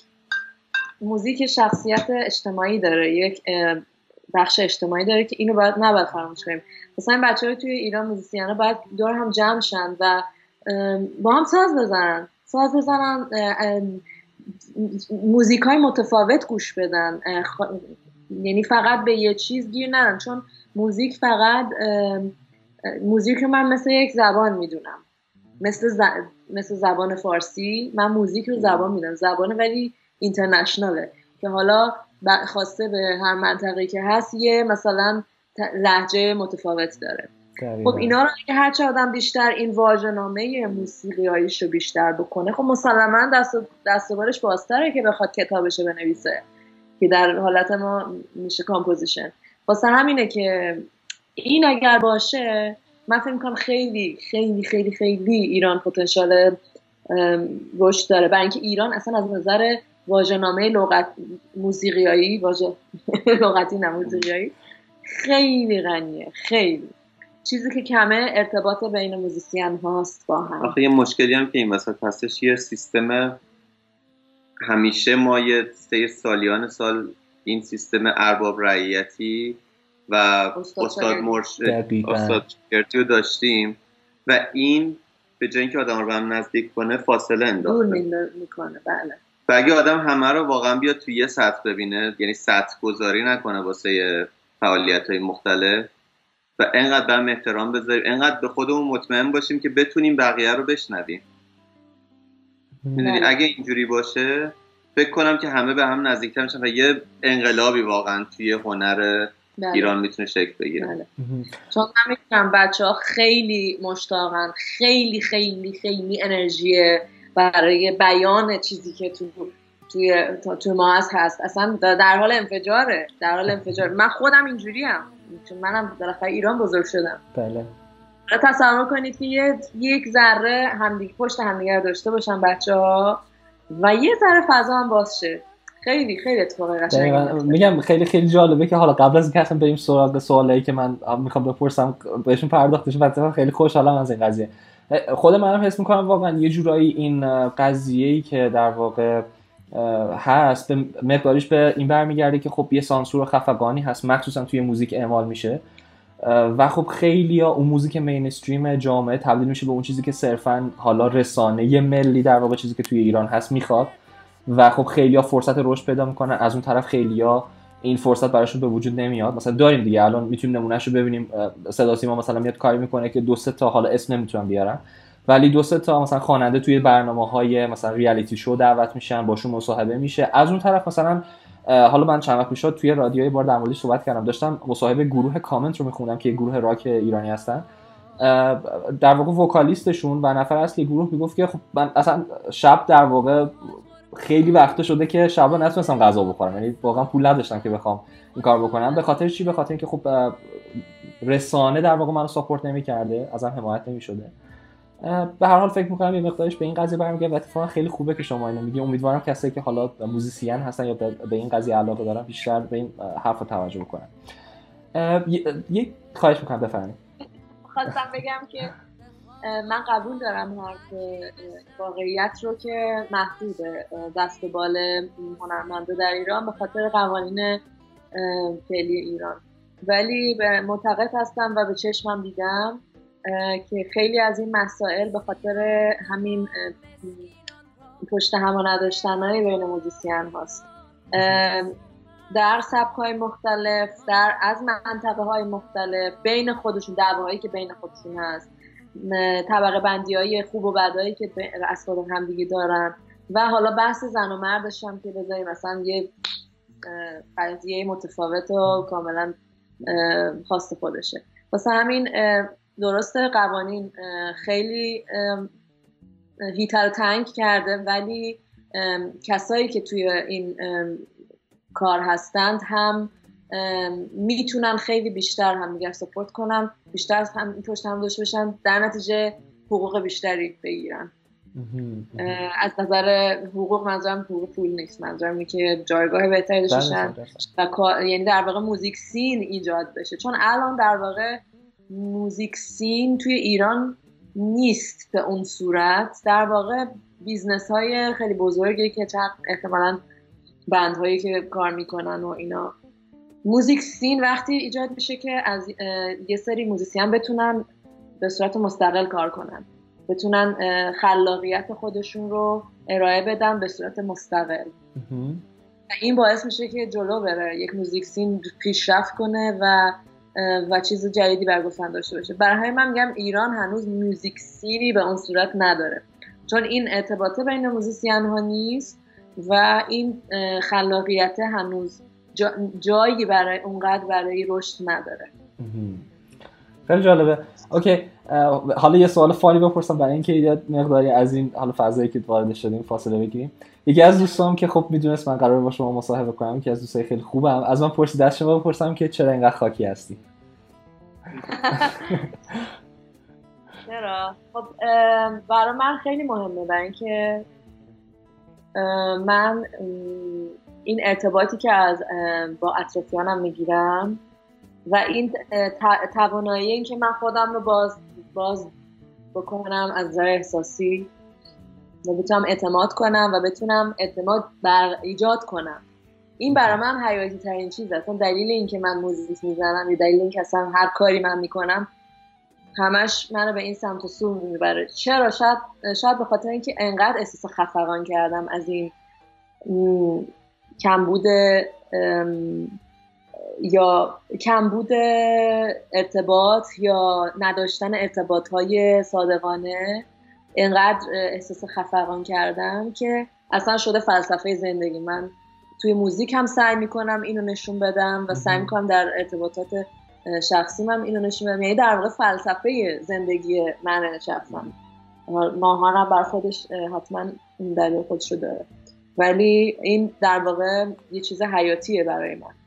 موزیک شخصیت اجتماعی داره. یک بخش اجتماعی داره که اینو باید نباید فراموش کنیم. مثلا بچه های توی ایران موزیسیان باید دور هم جمع شن و با هم ساز بزنن. ساز بزنن موزیک های متفاوت گوش بدن. یعنی فقط به یه چیز گیر نرن. چون موزیک فقط موزیک رو من مثل یک زبان می‌دونم. مثل, مثل زبان فارسی من موزیک رو زبان می‌دونم. زبان ولی اینترنشناله. که حالا خواسته به هر منطقه که هست یه مثلا لحجه متفاوت داره. خب اینا رو اگه هرچه آدم بیشتر این واژه‌نامه موسیقی رو بیشتر بکنه خب مسلما دست دستوارش بازتره که بخواد کتابش بنویسه که در حالت ما میشه composition. واسه همینه که این اگر باشه من فکر می‌کنم خیلی خیلی خیلی خیلی ایران پتانسیل رشد داره. برای اینکه ایران اصلا از نظر واژه‌نامه لغت موسیقیایی واژه لغتی نه موسیقیایی. خیلی غنیه خیلی. چیزی که کمه ارتباط بین musician هاست با هم. آخه یه مشکلی هم که این وسط هستش یه سیستم همیشه ما یه سه سالیان سال این سیستم ارباب رعیتی و استاد مرشد استاد رو داشتیم و این به جای اینکه آدم رو به هم نزدیک کنه فاصله انداخته. می‌کنه بله. و اگه آدم همه رو واقعا بیاد توی یه سطح ببینه یعنی سطح گذاری نکنه واسه فعالیت های مختلف و انقدر به هم احترام بذاریم انقدر به خودمون مطمئن باشیم که بتونیم بقیه رو بشنویم می‌دونی بله. اگه اینجوری باشه فکر کنم که همه به هم نزدیکتر میشن و یه انقلابی واقعا توی هنر بله. ایران می‌تونه شکل بگیره بله. چون من بچه ها خیلی مشتاقن خیلی خیلی خیلی انرژی برای بیان چیزی که تو توی تو ما هست. اصلا در حال انفجاره. در حال انفجار من خودم اینجوری هم چون منم بالاخره ایران بزرگ شدم. بله. تصور کنید که یک ذره همدیگه پشت همدیگه داشته باشن بچه ها و یه ذره فضا هم باز شه. خیلی خیلی اتفاق قشنگی میگم خیلی خیلی جالبه که حالا قبل از اینکه اصلا بریم سراغ سوالایی که من می‌خوام بپرسم بهشون پرداخت بشم خیلی خوشحالم از این قضیه. خود منم حس می‌کنم واقعا یه جورایی این قضیه ای که در واقع هست. مقداریش به این برمیگرده که خب یه سانسور خفگانی هست. مخصوصا توی موزیک اعمال میشه. و خب خیلی ها اون موزیک مینستریم جامعه تبدیل میشه به اون چیزی که صرفا حالا رسانه یه ملی در واقع چیزی که توی ایران هست می‌خواد. و خب خیلی ها فرصت رشد پیدا می‌کنن. از اون طرف خیلی ها این فرصت براشون به وجود نمیاد. مثلا داریم دیگه. الان می‌تونیم نمونهش رو ببینیم صدا سیما مثلا میاد کاری می‌کنه که دو سه تا حالا اسم نمی‌تونم بیارم. ولی دو سه تا مثلا خواننده توی برنامه های مثلا ریالیتی شو دعوت میشن باشون مصاحبه میشه. از اون طرف مثلا حالا من چند وقت پیش توی رادیوی بار در موردش صحبت کردم. داشتم مصاحبه گروه کامنت رو میخوندم که گروه راک ایرانی هستن. در واقع vocalist شون و نفر اصلی گروه می‌گفت که خب من اصلا شب در واقع خیلی وقت شده که شبا نتونستم غذا بخورم. یعنی واقعا پول نداشتم که بخوام این کار بکنم. به خاطر چی؟ به خاطر اینکه خب رسانه در واقع منو support نمی‌کرده ازم حمایت نمی‌شده. به هر حال فکر می‌کنم یه مقدارش به این قضیه برمیگرده. و اتفاقا خیلی خوبه که شما اینو میگی. امیدوارم کسایی که حالا musician هستن یا به این قضیه علاقه دارن بیشتر به این حرف توجه بکنن. یک خواهش می‌کنم بفرمایید. خواستم بگم که من قبول دارم حرف واقعیت رو که محدود دست بال هنرمنده در ایران به خاطر قوانین فعلی ایران. ولی به معتقد هستم و به چشمم دیدم که خیلی از این مسائل به خاطر همین پشت هم نداشتن های بین موزیسین هاست. در سبک های مختلف در از منطقه های مختلف بین خودشون دعواهایی که بین خودشون هست طبقه بندی های خوب و بدایی که از خود هم دیگه دارن. و حالا بحث زن و مردش هم که بذاریم مثلا یه قضیه متفاوت و کاملا خاص خودشه. واسه همین درست قوانین خیلی هیتر تنگ کرده ولی کسایی که توی این کار هستند هم می‌تونن خیلی بیشتر هم دیگر سپورت کنن بیشتر هم پشت هم داشته بشن در نتیجه حقوق بیشتری بگیرن. از نظر حقوق منظورم حقوق پول نیست منظورم اینه که جایگاه بهتری داشته باشن و یعنی در واقع موزیک سین ایجاد بشه. چون الان در واقع موزیک سین توی ایران نیست به اون صورت. در واقع business های خیلی بزرگی که احتمالا band هایی که کار می‌کنن و اینا. music scene وقتی ایجاد میشه که از یه سری musician بتونن به صورت مستقل کار کنن. بتونن خلاقیت خودشون رو ارائه بدن به صورت مستقل. این باعث میشه که جلو بره. یک music scene پیشرفت کنه و و چیز جدیدی برای گفتن داشته باشه. برای من میگم ایران هنوز music scene ی به اون صورت نداره. چون این ارتباطه بین موزیسین ها نیست و این خلاقیت هنوز جایی برای اونقدر برای رشد نداره. خیلی جالبه. okay حالا یه سوال fun ی بپرسم برای اینکه یه مقداری از این حالا فضایی که وارد شدیم فاصله بگیریم. یکی از دوستام که خب می‌دونست من قرار با شما مصاحبه کنم که از دوستای خیلی خوبم. از من پرسید از شما بپرسم که چرا اینقدر خاکی هستی؟ چرا؟ خب برای من خیلی مهمه. برای اینکه من این ارتباطی که از با اطرافیانم می‌گیرم و این توانایی این که من خودم رو باز باز بکنم از نظر احساسی و بتونم اعتماد کنم و بتونم اعتماد بر ایجاد کنم. این برای من حیاتی ترین چیز اصلا دلیل اینکه من موزیک می‌زنم یا دلیل اینکه اصلا هر کاری من می‌کنم همش منو به این سمت و سو می‌بره. چرا؟ شاید شاید به خاطر اینکه انقدر احساس خفقان کردم از این کمبود یا کمبود ارتباط یا نداشتن ارتباط های صادقانه انقدر احساس خفقان کردم که اصلا شده فلسفه زندگی. من توی موزیک هم سعی می‌کنم اینو نشون بدم و سعی می‌کنم در ارتباطات شخصی هم اینو نشون بدم. یعنی در واقع فلسفه زندگی من شخصم. ماهان هم بر خودش حتما این دلیل خودش رو داره. ولی این در واقع یه چیز حیاتیه برای من.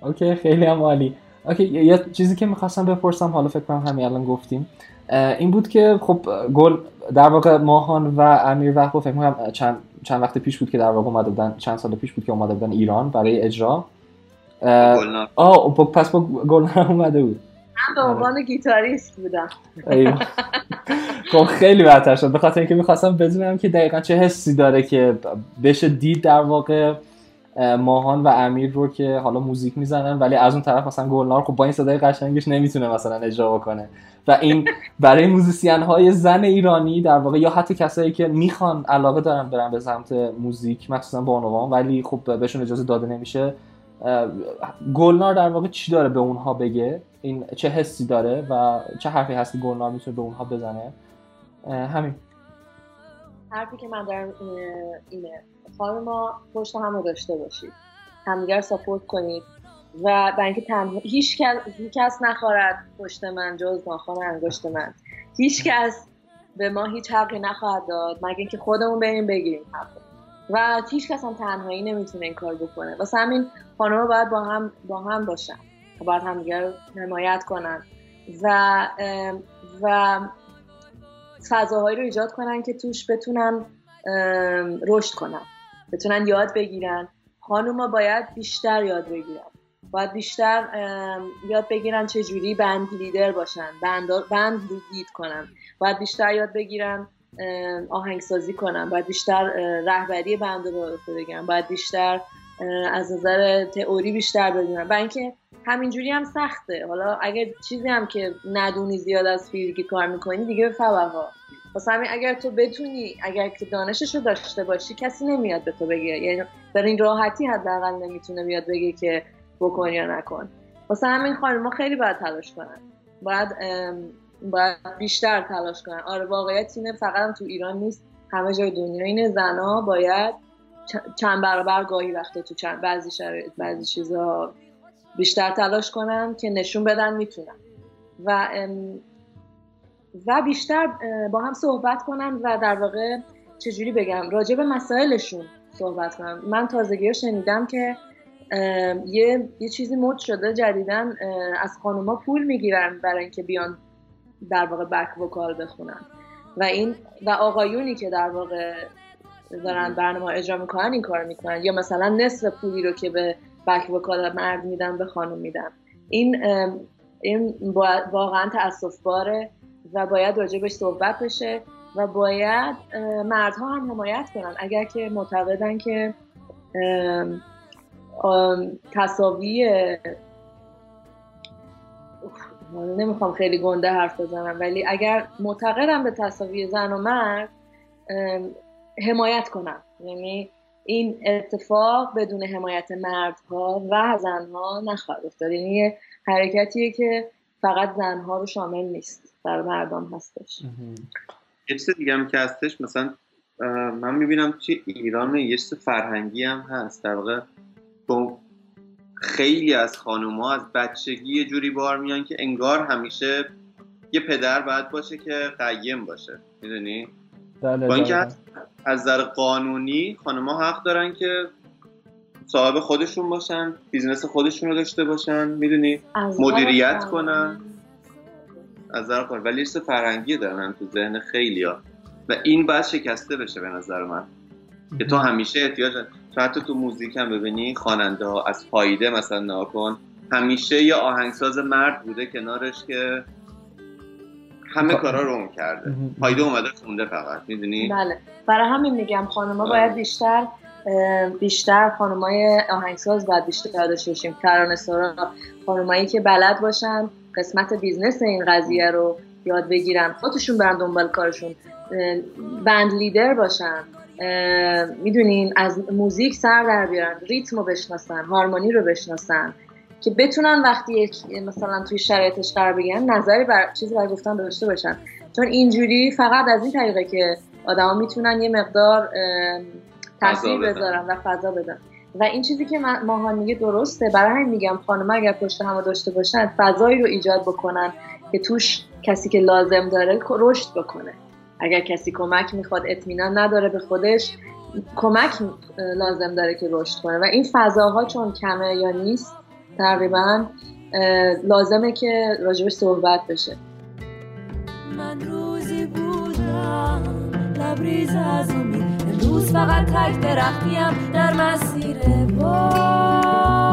اوکی خیلی هم عالی. اوکی یه چیزی که می‌خواستم بپرسم حالا فکر کنم همین الان گفتیم این بود که خب گل در واقع ماهان و امیر وقت فکر کنم چند چند وقت پیش بود که در واقع اومده بودن چند سال پیش بود که اومده بودن ایران برای اجرا. آه پس با گلنار اومده بود. من به عنوان گیتاریست بودم. خب خیلی بهتر شد. به خاطر اینکه می‌خواستم بدونم که دقیقا چه حسی داره که بشه دید در واقع ماهان و امیر رو که حالا موزیک می‌زنن ولی از اون طرف مثلا گلنار خب با این صدای قشنگش نمی‌تونه مثلا اجرا بکنه. و این برای موزیسین های زن ایرانی در واقع یا حتی کسایی که می‌خوان علاقه دارن برن به سمت موزیک مخصوصا بانوان ولی خب بهشون اجازه داده نمیشه گلنار در واقع چی داره به اونها بگه؟ این چه حسی داره و چه حرفی هست که گلنار می‌تونه به اونها بزنه؟ همین. حرفی که من دارم اینه. خانم ما پشت هم رو داشته باشید. همدیگر ساپورت کنید. و برای اینکه تنها هیچ کس نخواهد پشت من جز ناخوان انگشت من. هیچ کس به ما هیچ حقی نخواهد داد مگه اینکه خودمون بریم بگیریم حق. و هیچ کس هم تنهایی نمی‌تونه این کار بکنه. واسه همین خانم باید با هم با هم باشن. باید همدیگر حمایت کنن. و و فضاهایی رو ایجاد کنن که توش بتونن رشد کنن. بتونن یاد بگیرن. خانوما باید بیشتر یاد بگیرن. باید بیشتر یاد بگیرن چه جوری بند لیدر باشن بند, بند لید کنن. باید بیشتر یاد بگیرن آهنگسازی کنن. باید بیشتر رهبری بند رو بگیرن باید بیشتر از نظر تئوری بیشتر بدونن و اینکه همینجوری هم سخته. حالا اگر چیزی هم که ندونی زیاد از فیزیکی کار می‌کنی دیگه به ها واسه همین اگر تو بتونی اگر که دانشش رو داشته باشی کسی نمیاد به تو بگه. یعنی در این راحتی حداقل نمی‌تونه بیاد بگه که بکن یا نکن. واسه همین خانم خیلی باید تلاش کنن. باید باید بیشتر تلاش کنن. آره واقعیت اینه فقط تو ایران نیست. همه جای دنیا اینه. زنا باید چند برابر گاهی وقتا تو چند بعضی شرایط بعضی چیزا بیشتر تلاش کنن که نشون بدن می‌تونن. و و بیشتر با هم صحبت کنن و در واقع چجوری بگم راجع به مسائلشون صحبت کنن من تازگی شنیدم که یه یه چیزی مد شده جدیدن از خانوما پول می‌گیرن برای اینکه بیان در واقع بک وکال بخونن. و این و آقایونی که در واقع دارن برنامه اجرا می‌کنن این کار می‌کنن. یا مثلا نصف پولی رو که به بک وکال مرد میدن به خانم میدن. این این واقعا تاسف باره و باید راجبش صحبت بشه و باید مردها هم حمایت کنن. اگر که معتقدن که تصاوی نمی‌خوام خیلی گنده حرف بزنم ولی اگر معتقدم به تصاوی زن و مرد حمایت کنم یعنی این اتفاق بدون حمایت مردها و زنها نخواهد افتاد. یعنی یه حرکتیه که فقط زنها رو شامل نیست. در مردم هستش. یه چیز دیگه هم که هستش مثلا من می‌بینم توی ایران یه چیز فرهنگی هم هست. در واقع خیلی از خانوما از بچگی یه جوری بار میان که انگار همیشه یه پدر باید باشه که قیم باشه. می‌دونی؟ بله، با اینکه بله. از نظر قانونی خانوما حق دارن که صاحب خودشون باشن business خودشون رو داشته باشن. می‌دونی؟ مدیریت کنن. از نظر قانون ولی فرهنگی دارن تو ذهن خیلی ها و این باید شکسته بشه به نظر من. که تو همیشه احتیاج حتی تو موزیک هم ببینی خواننده ها از فایده مثلا ناکن همیشه یه آهنگساز مرد بوده کنارش که همه خب. کارا رو اون کرده. فایده اومده خونده فقط. می‌دونی؟ بله. برای همین میگم خانم‌ها باید بله. بیشتر بیشتر خانمای آهنگساز باید بیشتر داشته باشیم. ترانه سرا خانمایی که بلد باشن قسمت business این قضیه رو یاد بگیرن خودشون برن دنبال کارشون. band leader باشن می‌دونین از موزیک سر در بیارن ریتم رو بشناسن هارمونی رو بشناسن. که بتونن وقتی مثلا توی شرایطش قرار بگیرن نظری بر چیزی برای گفتن داشته باشن. چون اینجوری فقط از این طریقه که آدما می‌تونن یه مقدار تاثیر بذارن و فضا بدن. و این چیزی که ماهان میگه درسته. برای همین میگم خانم اگر پشت هم داشته باشن فضایی رو ایجاد بکنن که توش کسی که لازم داره رشد بکنه. اگر کسی کمک می‌خواد اطمینان نداره به خودش کمک لازم داره که رشد کنه. و این فضاها چون کمه یا نیست تقریبا لازمه که راجبش صحبت بشه. من روزی بودم لبریز از امید. امروز فقط تک درختیم در مسیر با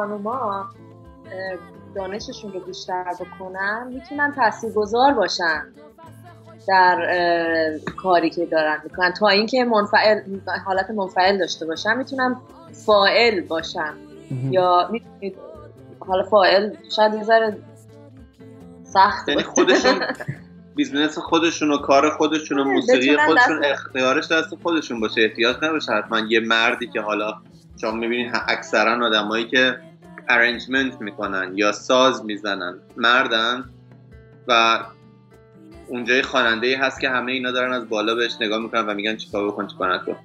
خانوما دانششون رو بیشتر بکنن می‌تونن تاثیرگذار باشن در کاری که دارن می‌کنن. تا اینکه منفعل حالت منفعل داشته باشم می‌تونم فاعل باشم یا می‌تونید حالا فاعل شاید یه ذره سخت یعنی خودشون business خودشون و کار خودشون و موسیقی خودشون اختیارش دست خودشون باشه. احتیاج نباشه حتما یه مردی که حالا شما می‌بینید اکثرا آدمایی که ارنجمنت می‌کنن یا ساز می‌زنن. مردن و اونجای خواننده ای هست که همه اینا دارن از بالا بهش نگاه می‌کنن و میگن چیکار بکن چیکار نکن.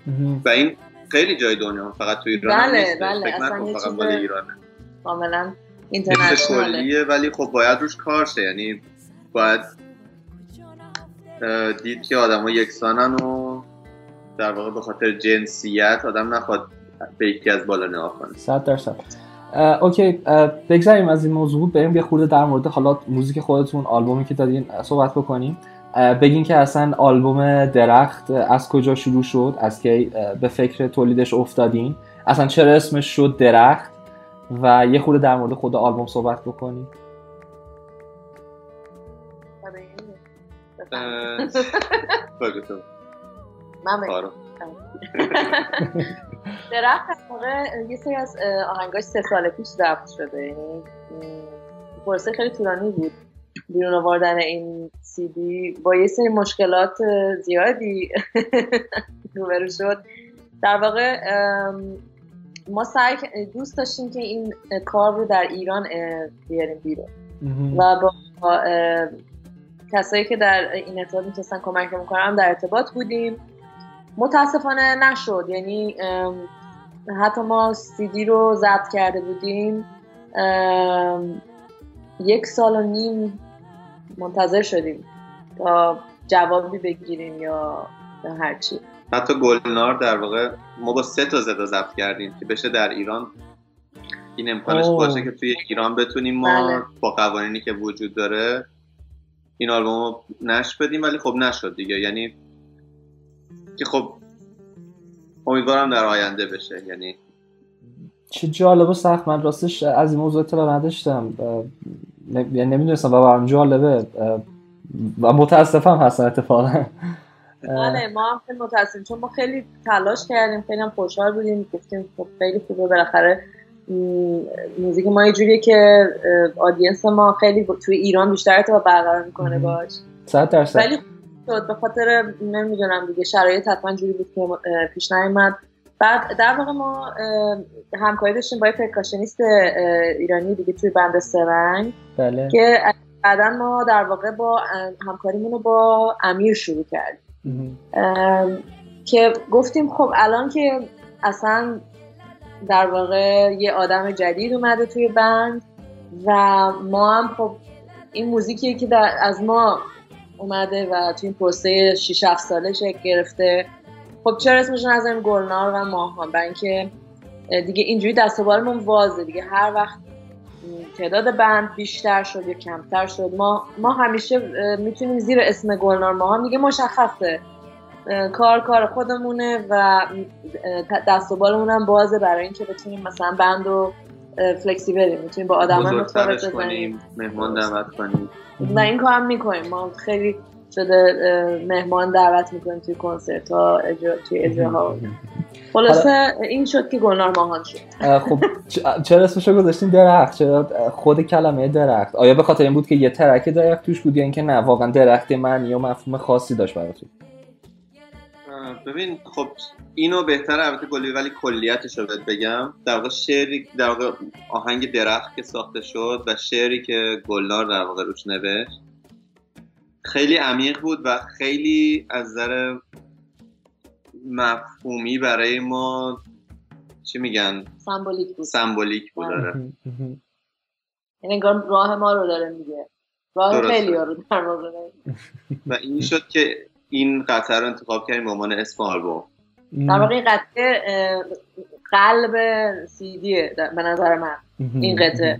و این خیلی جای دنیا فقط تو ایران بله نیست. بله. اصلا فقط مال ایرانه. کاملا اینترنشناله. ولی خب باید روش کار شه. یعنی باید دید که آدم یکسانن و در واقع به خاطر جنسیت آدم نخواد به یکی از بالا نگاه کنه. صد درصد. اوکی بگذاریم از این موضوع بریم یه خورده در مورد حالا موزیک خودتون آلبومی که دادین صحبت بکنیم. بگین که اصلا آلبوم درخت از کجا شروع شد؟ از که به فکر تولیدش افتادین؟ اصلا چرا اسمش شد درخت؟ و یه خورده در مورد خود آلبوم صحبت بکنیم. من درخت موقع یه سری از آهنگاش سه سال پیش ضبط شده. یعنی پروسه خیلی طولانی بود. بیرون آوردن این سی دی با یه سری مشکلات زیادی روبرو شد. در واقع ما سعی دوست داشتیم که این کار رو در ایران بیاریم بیرون. و با کسایی که در این ارتباط می‌تونستن کمک می‌کنم در ارتباط بودیم. متاسفانه نشد. یعنی حتی ما سیدی رو ضبط کرده بودیم. یک سال و نیم منتظر شدیم تا جوابی بگیریم یا هرچی. حتی گلنار در واقع ما با سه تا زده ضبط کردیم که بشه در ایران این امکانش باشه که توی ایران بتونیم ما بله. با قوانینی که وجود داره این آلبوم رو نشر بدیم ولی خب نشد دیگه. یعنی که خب امیدوارم در آینده بشه. یعنی چه جالب و سخت. من راستش از این موضوع اطلاع نداشتم. یعنی نمی‌دونستم و برام جالبه. و متاسفم هستن اتفاقا. بله ما هم خیلی متاسفیم. چون ما خیلی تلاش کردیم خیلی هم خوشحال بودیم. گفتیم خب خیلی خوبه. بالاخره موزیک ما یه جوریه که آدینس ما خیلی توی ایران بیشتر تو برقرار می‌کنه باش. صد درصد. ولی شد. به خاطر نمی‌دونم دیگه شرایط حتما جوری بود که پیش نیومد. بعد در واقع ما همکاری داشتیم با پرکاشنیست ایرانی دیگه توی بند سرنگ بله. که بعدا ما در واقع با همکاریمون رو با امیر شروع کردیم. که گفتیم خب الان که اصلا در واقع یه آدم جدید اومده توی بند و ما هم خب این موزیکیه که از ما اومده و توی این پروسه 6 7 ساله شکل گرفته. خب چرا اسمش نذاریم گلنار و ماهان؟ برای اینکه دیگه اینجوری دست و وازه دیگه. هر وقت تعداد بند بیشتر شد یا کمتر شد ما ما همیشه می‌تونیم زیر اسم گلنار ماهان. دیگه مشخصه. کار کار خودمونه و دست و بالمون هم بازه برای اینکه بتونیم مثلا بند رو فلکسیبل می‌تونیم با آدم متفاوت بزنیم. مهمان دعوت کنیم. و این کارم می‌کنیم. ما خیلی شده مهمان دعوت می‌کنیم توی کنسرت ها اجرا توی اجراها. خلاصه این شد که گلنار ماهان شد. خب چرا اسمشو گذاشتین درخت؟ چرا خود کلمه درخت؟ آیا به خاطر این بود که یه ترک درخت توش بود یا اینکه نه واقعا درخت معنی و مفهوم خاصی داشت براتون؟ ببین خب اینو بهتر البته کلی ولی کلیتش رو بگم. در واقع شعری در واقع آهنگ درخت که ساخته شد و شعری که گلنار در واقع روش نوشت خیلی عمیق بود و خیلی از نظر مفهومی برای ما چی میگن؟ سمبولیک بود. سمبولیک بود داره یعنی راه ما رو داره میگه. راه خیلی رو در و این شد که این قطعه رو انتخاب کردیم به عنوان اسم آلبوم. در واقع این قطعه قلب سیدیه به نظر من. این قطعه.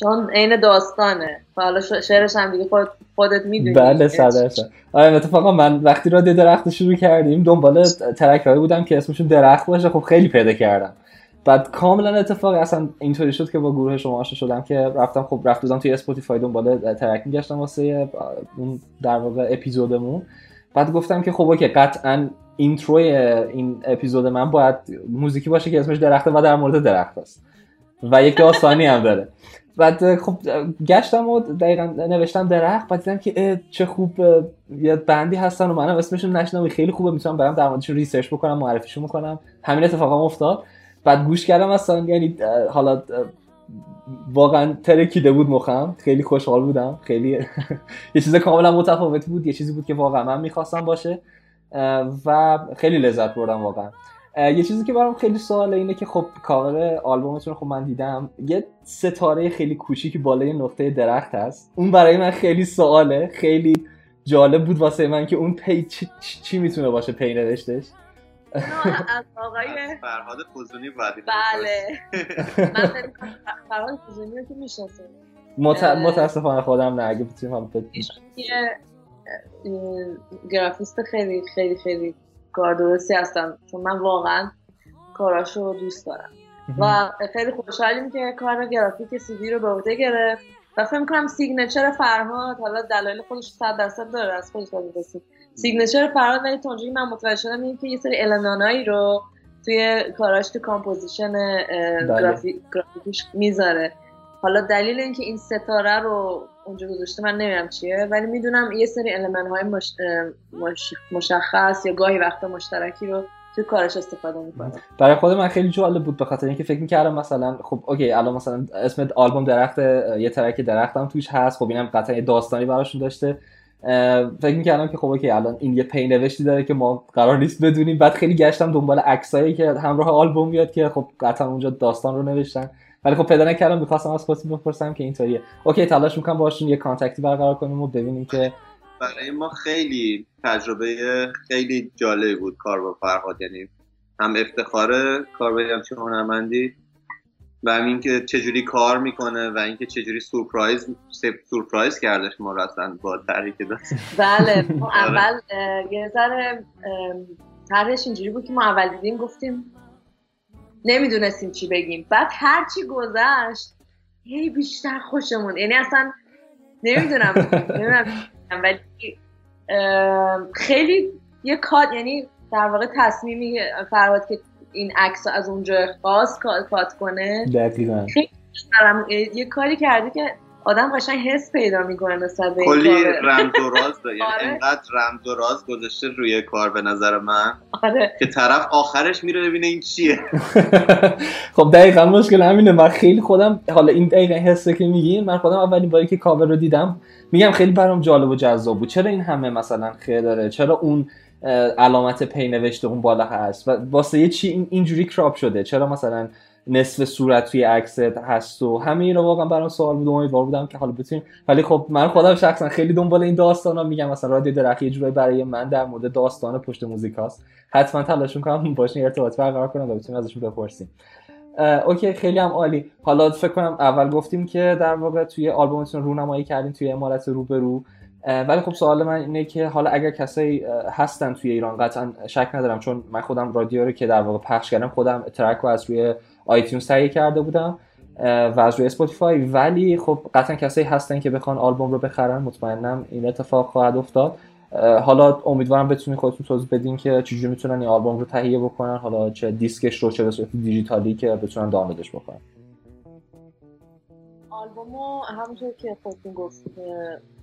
چون عین داستانه. حالا شعرش هم دیگه خود خودت می‌دونی. بله صد آره اتفاقا من وقتی رادیو درخت شروع کردیم دنبال track بودم که اسمشون درخت باشه. خب خیلی پیدا کردم. بعد کاملا اتفاقی اصلا اینطوری شد که با گروه شما آشنا شدم که رفتم خب رفت بودم توی Spotify دنبال track میگشتم واسه اون در واقع اپیزودمون. بعد گفتم که خب okay قطعا intro ی این اپیزود من باید موزیکی باشه که اسمش درخته و در مورد درخت است. و یک داستانی هم داره. بعد خب گشتم و دقیقا نوشتم درخت بعد دیدم که چه خوب یه band ی هستن و منم اسمشون نشنیدم خیلی خوبه می‌تونم برم در موردشون research بکنم معرفیشون می‌کنم همین اتفاقا افتاد. بعد گوش کردم اصلا یعنی حالا واقعا ترکیده بود مخم. خیلی خوشحال بودم. خیلی یه چیز کاملا متفاوت بود. یه چیزی بود که واقعا من می‌خواستم باشه و خیلی لذت بردم واقعا. یه چیزی که برام خیلی سواله اینه که خب کاور آلبومتون خب من دیدم. یه ستاره خیلی کوچیکی بالای نقطه درخت هست. اون برای من خیلی سواله. خیلی جالب بود واسه من که اون پی چی, چی می‌تونه باشه پی نوشتش. از آقای فرهاد فوزونی بعدی بله. من فرهاد فوزونی رو که می‌شناسم. متاسفانه خودم نه اگه بتونیم هم گرافیست خیلی خیلی خیلی کار درستی هستم چون من واقعا کاراشو دوست دارم. و خیلی خوشحالیم که کار گرافیک سیدی رو به عهده گرفت. و فکر می‌کنم سیگنچر فرهاد حالا دلایل خودش صد درصد داره از خودش برسیم signature فرهاد ولی تا اونجوری من متوجه شدم این که یه سری المانایی رو توی کاراش تو composition بله. گرافیکش می‌ذاره. حالا دلیل اینکه این ستاره رو اونجا گذاشته من نمی‌دونم چیه ولی می‌دونم یه سری element های مش... مش... مشخص یا گاهی وقتا مشترکی رو توی کارش استفاده می‌کنه. برای خود من خیلی جالب بود به خاطر اینکه فکر می‌کردم مثلا خب okay الان مثلا اسم آلبوم درخت یه track درخت هم توش هست خب اینم قطعا یه داستانی براشون داشته. فکر می‌کردم که خب okay الان این یه پی نوشتی داره که ما قرار نیست بدونیم. بعد خیلی گشتم دنبال عکسایی که همراه آلبوم میاد که خب قطعا اونجا داستان رو نوشتن. ولی خب پیدا نکردم می‌خواستم از خودتون بپرسم که اینطوریه. okay تلاش می‌کنم باشون یه contact ی برقرار کنیم و ببینیم که برای ما خیلی تجربه خیلی جالب بود کار با فرهاد. یعنی هم افتخاره کار با همچین هنرمندی. و همین که چجوری کار می‌کنه و اینکه چجوری سورپرایز سورپرایز کردش ما رو اصلا با تحریک دست. بله ما آره. اول یه ذره طرحش اینجوری بود که ما اول دیدیم گفتیم نمی‌دونستیم چی بگیم. بعد هرچی گذشت هی بیشتر خوشمون. یعنی اصلا نمی‌دونم نمی‌دونم ولی خیلی یه کات یعنی در واقع تصمیمی فرهاد که این عکس از اونجا خاص کات کنه. دقیقا. خیلی یه کاری کرده که آدم قشنگ حس پیدا می‌کنه نسبت به کلی رمز و راز داره. یعنی آره. اینقدر رمز و راز گذاشته روی کار به نظر من آره. که طرف آخرش میره ببینه این چیه. خب دقیقا مشکل همینه. من خیلی خودم حالا این دقیقا حسه که میگین من خودم اولین باری که کاور رو دیدم میگم خیلی برام جالب و جذاب بود. چرا این همه مثلا خیلی داره؟ چرا اون علامت پی نوشته اون بالا هست. و واسه یه چی اینجوری crop شده. چرا مثلا نصف صورت توی عکس هست و همه اینا واقعا برام سوال بود. امیدوار بودم که حالا بتونیم ولی خب من خودم شخصا خیلی دنبال این داستانا میگردم. مثلا رادیو درخت یه جورایی برای من در مورد داستان پشت موزیک هست حتما تلاش می‌کنم باشون ارتباط برقرار کنم و بتونیم ازشون بپرسیم. okay خیلی هم عالی. حالا فکر کنم اول گفتیم که در واقع توی آلبومتون رونمایی کردین توی عمارت روبرو. ولی خب سوال من اینه که حالا اگر کسایی هستن توی ایران قطعا شک ندارم چون من خودم رادیو رو که در واقع پخش کردم خودم track رو از روی iTunes تهیه کرده بودم و از روی Spotify. ولی خب قطعا کسایی هستن که بخوان آلبوم رو بخرن مطمئنم این اتفاق خواهد افتاد. حالا امیدوارم بتونید خودتون توضیح بدین که چجوری می‌تونن این آلبوم رو تهیه بکنن حالا چه دیسکش رو چه به صورت دیجیتالی که بتونن دانلودش بکنن. آلبومو همونطور که خودتون گفت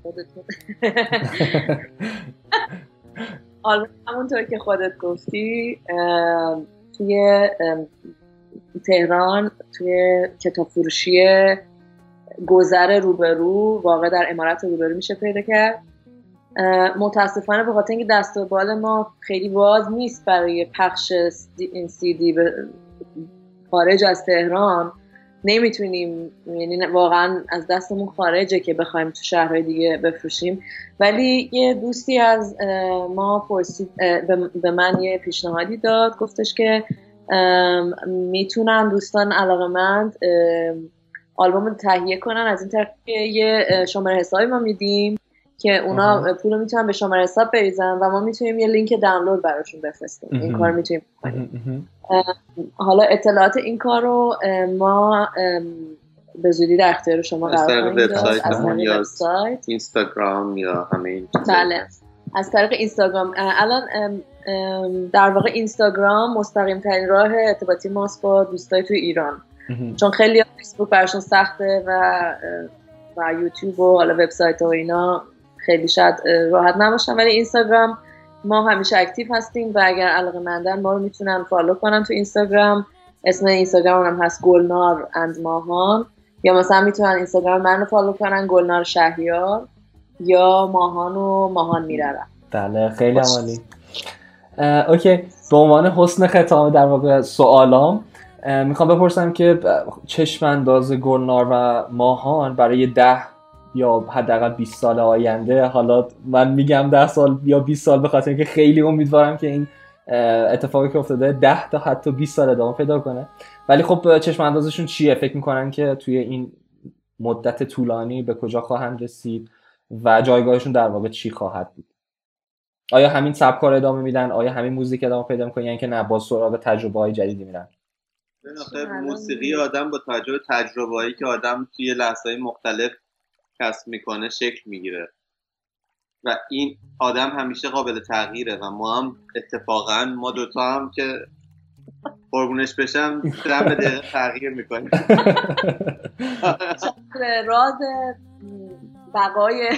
خودتون. آلبوم همونطور که خودت گفتی توی تهران توی کتاب فروشی گذر روبرو واقع در امارت روبرو میشه پیدا کرد. متاسفانه به خاطر اینکه دست و بال ما خیلی باز نیست برای پخش این سی دی به خارج از تهران نمی‌تونیم یعنی واقعا از دستمون خارجه که بخوایم تو شهرهای دیگه بفروشیم. ولی یه دوستی از ما پرسید به من یه پیشنهادی داد. گفتش که می‌تونن دوستان علاقه مند آلبوم تهیه کنن. از این طرف یه شماره حسابی ما میدیم که اونا پول می‌تونن به شماره حساب بریزن و ما می‌تونیم یه لینک دانلود براشون بفرستیم. این کار می‌تونیم حالا اطلاعات این کار رو ما به زودی در اختیار شما قرار خواهیم از اینستاگرام یا همه این بله. از طریق اینستاگرام. الان در واقع اینستاگرام مستقیم ترین راه ارتباطی ماست با دوستای توی ایران. چون خیلی فیسبوک براشون سخته و و یوتیوب و حالا وبسایت و اینا خیلی شاید راحت نباشن ولی اینستاگرام ما همیشه active هستیم و اگر علاقه مندن ما رو می‌تونن follow کنن تو اینستاگرام. اسم اینستاگرام هم هست گلنار and ماهان. یا مثلا می‌تونن اینستاگرام من رو follow کنن گلنار شهریار یا ماهان و ماهان میرن بله خیلی عالی okay. به عنوان حسن ختام در واقع سوالام می‌خوام بپرسم که چشم انداز گلنار و ماهان برای ده یا حداقل 20 سال آینده. حالا من میگم 10 سال یا 20 سال به خاطر اینکه خیلی امیدوارم که این اتفاقی که افتاده 10 تا حتی 20 سال ادامه پیدا کنه. ولی خب چشم اندازشون چیه؟ فکر می‌کنن که توی این مدت طولانی به کجا خواهند رسید و جایگاهشون در واقع چی خواهد بود؟ آیا همین سبک کار ادامه میدن؟ آیا همین موزیک ادامه پیدا می‌کنن یعنی که نه با سراغ تجربه های جدیدی میرن. موسیقی آدم با توجه تجربه هایی که آدم توی لحظه های مختلف کسب می‌کنه شکل می‌گیره. و این آدم همیشه قابل تغییره و ما هم اتفاقا ما دوتا هم که قربونش بشم دم به دقیقه تغییر می‌کنیم. راز بقای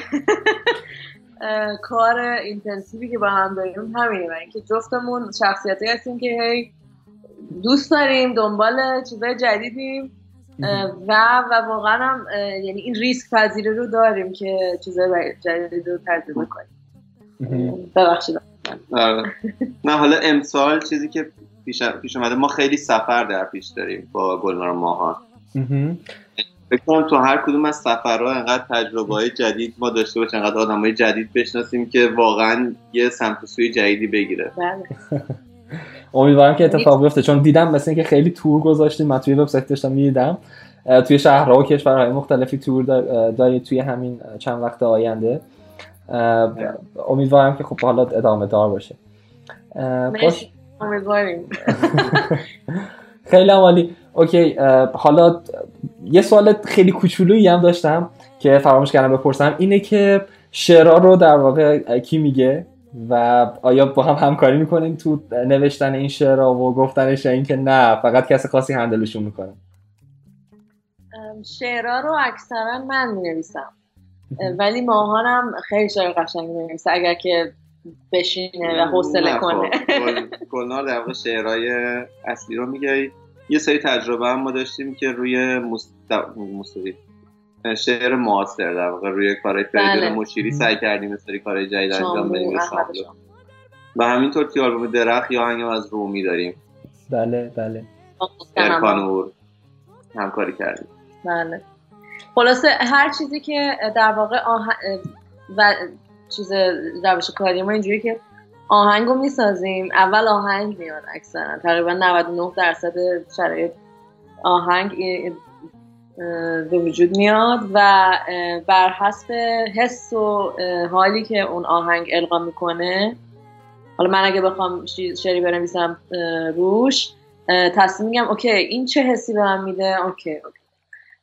کار اینتنسیوی که با هم داریم همینه. و اینکه جفتمون شخصیتی هستیم که هی دوست داریم دنبال چیزای جدیدیم. و و واقعا هم یعنی این ریسک پذیره رو داریم که چیزای جدید رو تجربه کنیم. ببخشید. آره. نه حالا امسال چیزی که پیش, پیش اومده ما خیلی سفر در پیش داریم با گلنار ماهان. فکر تو هر کدوم از سفرها انقدر تجربه های جدید ما داشته باشیم انقدر آدم های جدید بشناسیم که واقعا یه سمت سوی جدیدی بگیره. بله. امیدوارم که اتفاق بیفته چون دیدم مثل اینکه خیلی تور گذاشتیم من توی وبسایت داشتم می‌دیدم. توی شهرها و کشورهای مختلفی تور دارید توی همین چند وقت آینده. امیدوارم که خب حالا ادامه دار باشه. باش. امیدواریم. خیلی عالی. اوکی حالا یه سوال خیلی کوچولویی هم داشتم که فراموش کردم بپرسم. اینه که شعرها رو در واقع کی میگه؟ و آیا با هم همکاری می‌کنین تو نوشتن این شعرها و گفتنش این که نه فقط کسی خاصی هندلشون می‌کنه. شعرها رو اکثرا من می‌نویسم. ولی ماهانم خیلی شعر قشنگ می‌نویسه اگر که بشینه و حوصله کنه. گلنار در واقع شعرهای اصلی رو میگه. یه سری تجربه هم ما داشتیم که روی موسیقی شعر معاصر در واقع روی کارهای فریدون بله. مشیری سعی کردیم سری کارهای جدید انجام بدیم و همینطور توی آلبوم درخت یا هنگم از رومی داریم. بله بله. ارکانور همکاری کردیم. بله. خلاصه هر چیزی که در واقع آه... و چیز روش کاری ما اینجوری که آهنگ رو می‌سازیم. اول آهنگ میاد اکثرا. تقریبا 99 درصد شرایط آهنگ به وجود میاد و بر حسب حس و حالی که اون آهنگ القا می‌کنه حالا من اگه بخوام شعری بنویسم روش تصمیم میگم okay این چه حسی به من میده؟ okay okay.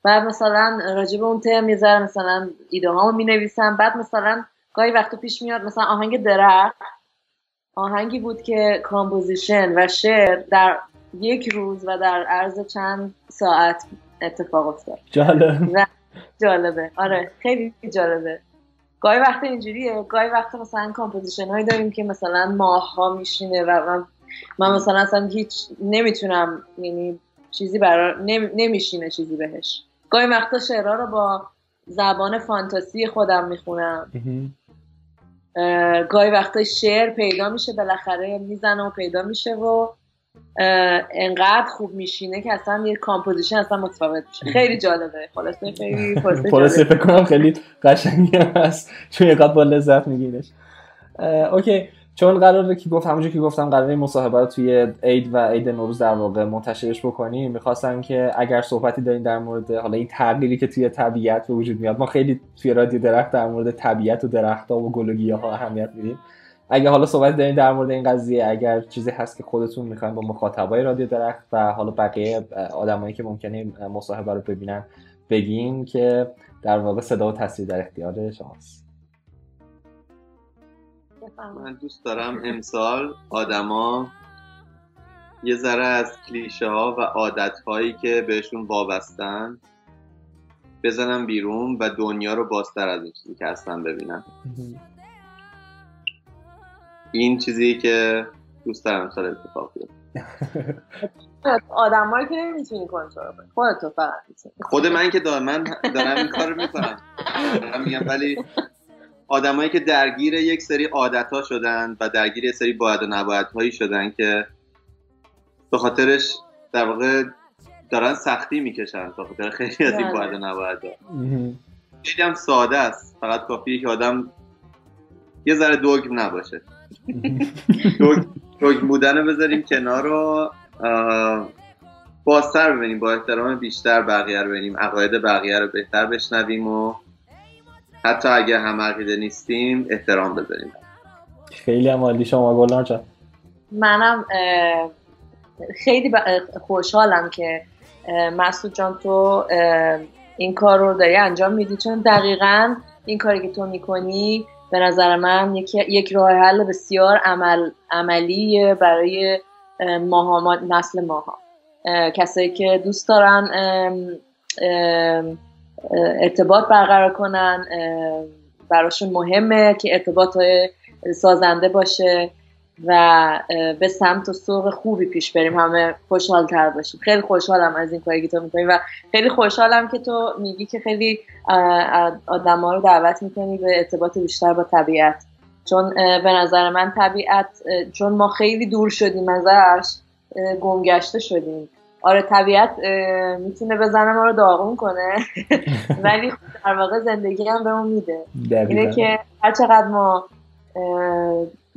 بعد مثلا راجع به اون تم یه مثلا ایده هامو می‌نویسم بعد مثلا گاهی وقتا پیش میاد مثلا آهنگ درخت. آهنگی بود که composition و شعر در یک روز و در عرض چند ساعت اتفاق افتاد. جالب. جالبه. آره خیلی جالبه. گاهی وقت اینجوریه. گاهی وقت مثلا composition هایی داریم که مثلا ماه ها میشینه و من, من مثلا اصلا هیچ نمی‌تونم یعنی چیزی برای نمیشینه چیزی بهش. گاهی وقتا شعرها رو با زبان فانتاسی خودم می‌خونم. گاهی وقتا شعر پیدا میشه بالاخره می‌زنه و پیدا میشه و انقدر خوب میشینه که اصلا یه composition اصلا متفاوت میشه. خیلی جالبه. خلاصه خیلی خلاصه فکر کنم خیلی قشنگی هست. چون یه با لذت میگیرش. okay. چون قراره که گفت همونجور که گفتم قراره مصاحبه رو توی عید و عید نوروز در واقع منتشرش بکنیم. می‌خواستم که اگر صحبتی دارین در مورد حالا این تغییری که توی طبیعت به وجود میاد ما خیلی توی رادیو درخت در مورد طبیعت و درختها و گل ها اهمیت میدیم. اگه حالا صحبت دارین در مورد این قضیه اگر چیزی هست که خودتون می‌خواین با مخاطبای رادیو درخت و حالا بقیه آدمایی که ممکنه مصاحبه رو ببینن بگین که در واقع صدا و تصویر در اختیار شماست. من دوست دارم امسال آدما یه ذره از کلیشه ها و عادت هایی که بهشون وابستن بزنم بیرون و دنیا رو بازتر از این چیزی که هستن ببینن. این چیزی که دوست دارم امسال اتفاق بیفته. آدمایی که نمی‌تونی کنترل کنی. خودت فقط خود من که دارم من دارم این کارو می‌کنم. دارم میگم ولی آدمایی که درگیر یک سری عادت ها شدن و درگیر یک سری باید و نباید هایی شدن که به خاطرش در واقع دارن سختی می‌کشن به خاطر خیلی از این بله. باید و نباید خیلی هم ساده است. فقط کافیه که آدم یه ذره دوگم نباشه. دوگم بودن رو بذاریم کنار رو بازتر ببینیم با احترام بیشتر بقیه رو ببینیم عقاید بقیه رو بهتر بشنویم و حتی اگه هم عقیده نیستیم احترام بذاریم. خیلی هم عالی شما گلنار جان. منم خیلی خوشحالم که مسعود جان تو این کار رو داری انجام میدی چون دقیقا این کاری که تو می‌کنی به نظر من یک, یک راه حل بسیار عمل عملی برای ماها نسل ماها. کسایی که دوست دارن ارتباط برقرار کنن براشون مهمه که ارتباط سازنده باشه. و به سمت و سوق خوبی پیش بریم. همه خوشحال تر باشیم. خیلی خوشحالم از این کاری که تو می‌کنی و خیلی خوشحالم که تو میگی که خیلی آدم ها رو دعوت می‌کنی به ارتباط بیشتر با طبیعت. چون به نظر من طبیعت چون ما خیلی دور شدیم ازش گمگشته شدیم. آره طبیعت می‌تونه بزنه ما رو داغون کنه ولی در واقع زندگی هم به اون میده اینه که هر چقدر ما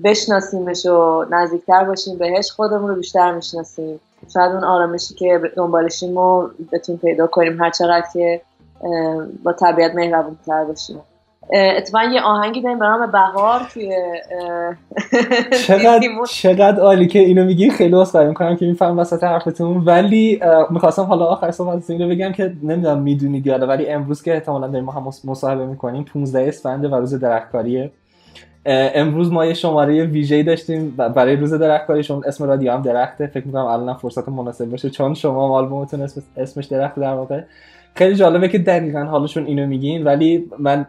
بشناسیمش و نزدیکتر باشیم بهش خودمون رو بیشتر می‌شناسیم. شاید اون آرامشی که دنبالشیم رو بتونیم پیدا کنیم هر چقدر که با طبیعت مهربون تر باشیم اتفاقا یه آهنگی داریم به نام بهار توی چقدر چقدر عالی که اینو میگی. خیلی واسه می‌کنم که میفهم وسط حرفتون. ولی می‌خواستم حالا آخر صحبت اینو بگم که نمی‌دونم می‌دونی یا ولی امروز که احتمالا داریم ما هم مصاحبه می‌کنیم 15 اسفند و روز درختکاریه. امروز ما یه شماره ویژه داشتیم برای روز درختکاری. شما اسم رادیو هم درخته. فکر می‌کنم الان فرصت مناسب باشه. چون شما آلبومتون اسم اسمش درخت در واقع. خیلی جالبه که دقیقا حالشون اینو میگین. ولی من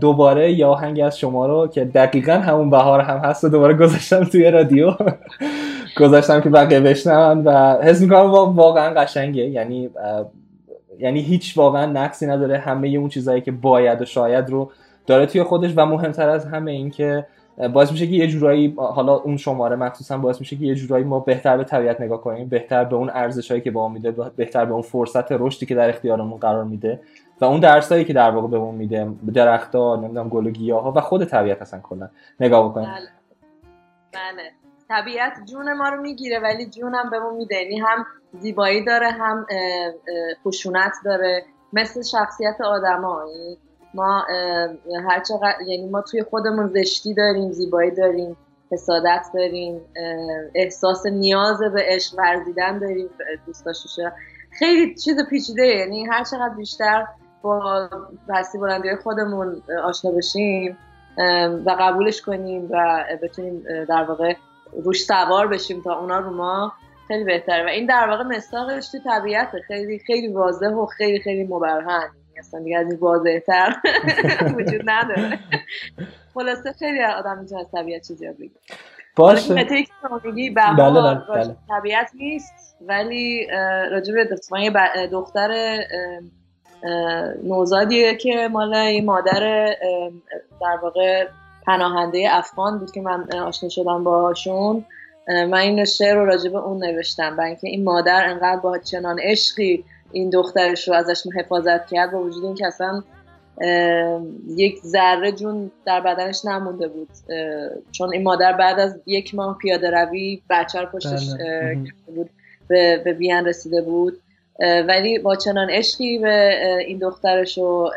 دوباره یه آهنگی از شما رو که دقیقا همون بهار هم هست و دوباره گذاشتم توی رادیو. گذاشتم که بقیه بشنون و حس می‌کنم واقعا قشنگه. یعنی یعنی هیچ واقعا نقصی نداره. همه اون چیزهایی که باید و شاید رو داره توی خودش و مهمتر از همه این که باعث میشه که یه جورایی حالا اون شماره مخصوصا باعث میشه که یه جورایی ما بهتر به طبیعت نگاه کنیم بهتر به اون ارزشهایی که با میده بهتر به اون فرصت رشدی که در اختیارمون قرار میده و اون درسایی که در واقع بهمون میده درختها نمی‌دونم گل و گیاها و خود طبیعت اصلا کلا نگاه بکنیم. بله. بله. طبیعت جون ما رو می‌گیره ولی جونم بهمون میده. یعنی هم زیبایی داره هم خشونت داره. مثل شخصیت آدمایی یعنی ما هر چقدر یعنی ما توی خودمون زشتی داریم زیبایی داریم حسادت داریم احساس نیاز به عشق ورزیدن داریم دوست خیلی چیز پیچیده یعنی هر چقدر بیشتر با پستی بلندی خودمون آشنا بشیم و قبولش کنیم و بتونیم در واقع روش سوار بشیم تا اونا رو ما خیلی بهتره. و این در واقع مساقش تو طبیعت خیلی خیلی واضح و خیلی خیلی مبرهن اصلا دیگه از این واضح تر وجود نداره. خلاصه خیلی آدم می‌تونه از طبیعت چیزی یاد بگیره باشه. میگی بله بله بله. طبیعت نیست ولی راجع به دختر نوزادیه که مال این مادر در واقع پناهنده افغان بود که من آشنا شدم باهاشون. من این شعر رو راجع به اون نوشتم. برای اینکه این مادر انقدر با چنان عشقی این دخترش رو ازش حفاظت کرد با وجود اینکه اصلا یک ذره جون در بدنش نمونده بود. چون این مادر بعد از یک ماه پیاده روی بچه رو پشتش بله. بود به, به بیان رسیده بود. ولی با چنان عشقی به این دخترش و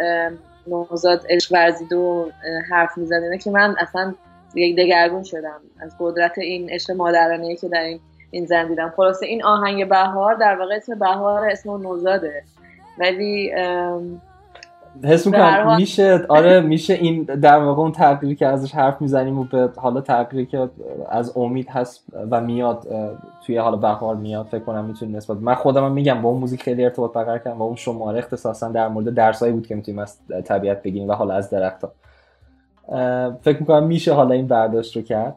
نوزاد عشق ورزید و حرف می‌زد. که من اصلا یک دگرگون شدم از قدرت این عشق مادرانه که در این این زن دیدم خلاصه این آهنگ بهار در واقع اسم بهار اسم نوزاده ولی حس می‌کنم میشه آره میشه این در واقع اون تغییری که ازش حرف می‌زنیم و به حالا تغییری که از امید هست و میاد توی حالا بهار میاد فکر کنم می‌تونیم نسبت من خودم هم میگم با اون موزیک خیلی ارتباط برقرار کردم و اون شماره اختصاصا در مورد درسایی بود که می‌تونیم از طبیعت بگیریم و حالا از درخت ها. فکر می‌کنم میشه حالا این برداشت رو کرد.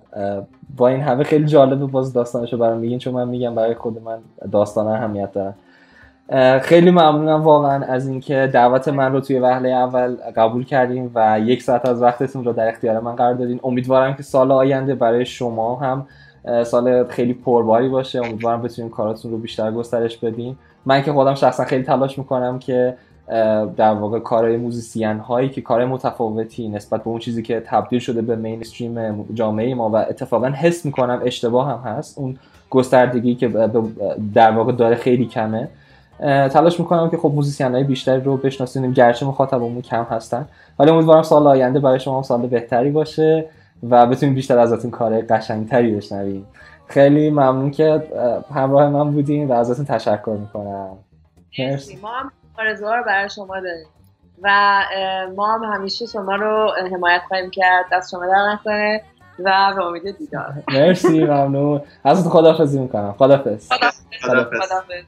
با این همه خیلی جالبه باز داستانشو برام میگین چون من میگم برای خود من داستان اهمیت دارم خیلی ممنونم واقعا از اینکه دعوت من رو توی وهله اول قبول کردیم و یک ساعت از وقتتون رو در اختیار من قرار دادین. امیدوارم که سال آینده برای شما هم سال خیلی پرباری باشه. امیدوارم بتونیم کاراتون رو بیشتر گسترش بدیم من که خودم شخصا خیلی تلاش می‌کنم که در واقع کارهای موزیسین هایی که کار متفاوتی نسبت به اون چیزی که تبدیل شده به مینستریم جامعه ما و اتفاقا حس می‌کنم اشتباه هم هست. اون گستردگی که در واقع داره خیلی کمه. تلاش می‌کنم که خب موزیسین های بیشتری رو بشناسیم گرچه مخاطبمون کم هستن. ولی امیدوارم سال آینده برای شما سال بهتری باشه و بتونیم بیشتر ازتون کار قشنگتری بشنویم. خیلی ممنون که همراه من بودین و ازتون تشکر می‌کنم. مرسی. ما هم آرزوها برای شما داریم. و ما هم همیشه شما رو حمایت خواهیم کرد از شما در نکنه و به امید دیدار. مرسی ممنون. ازتون خدافزی می‌کنم. خدافز خدافز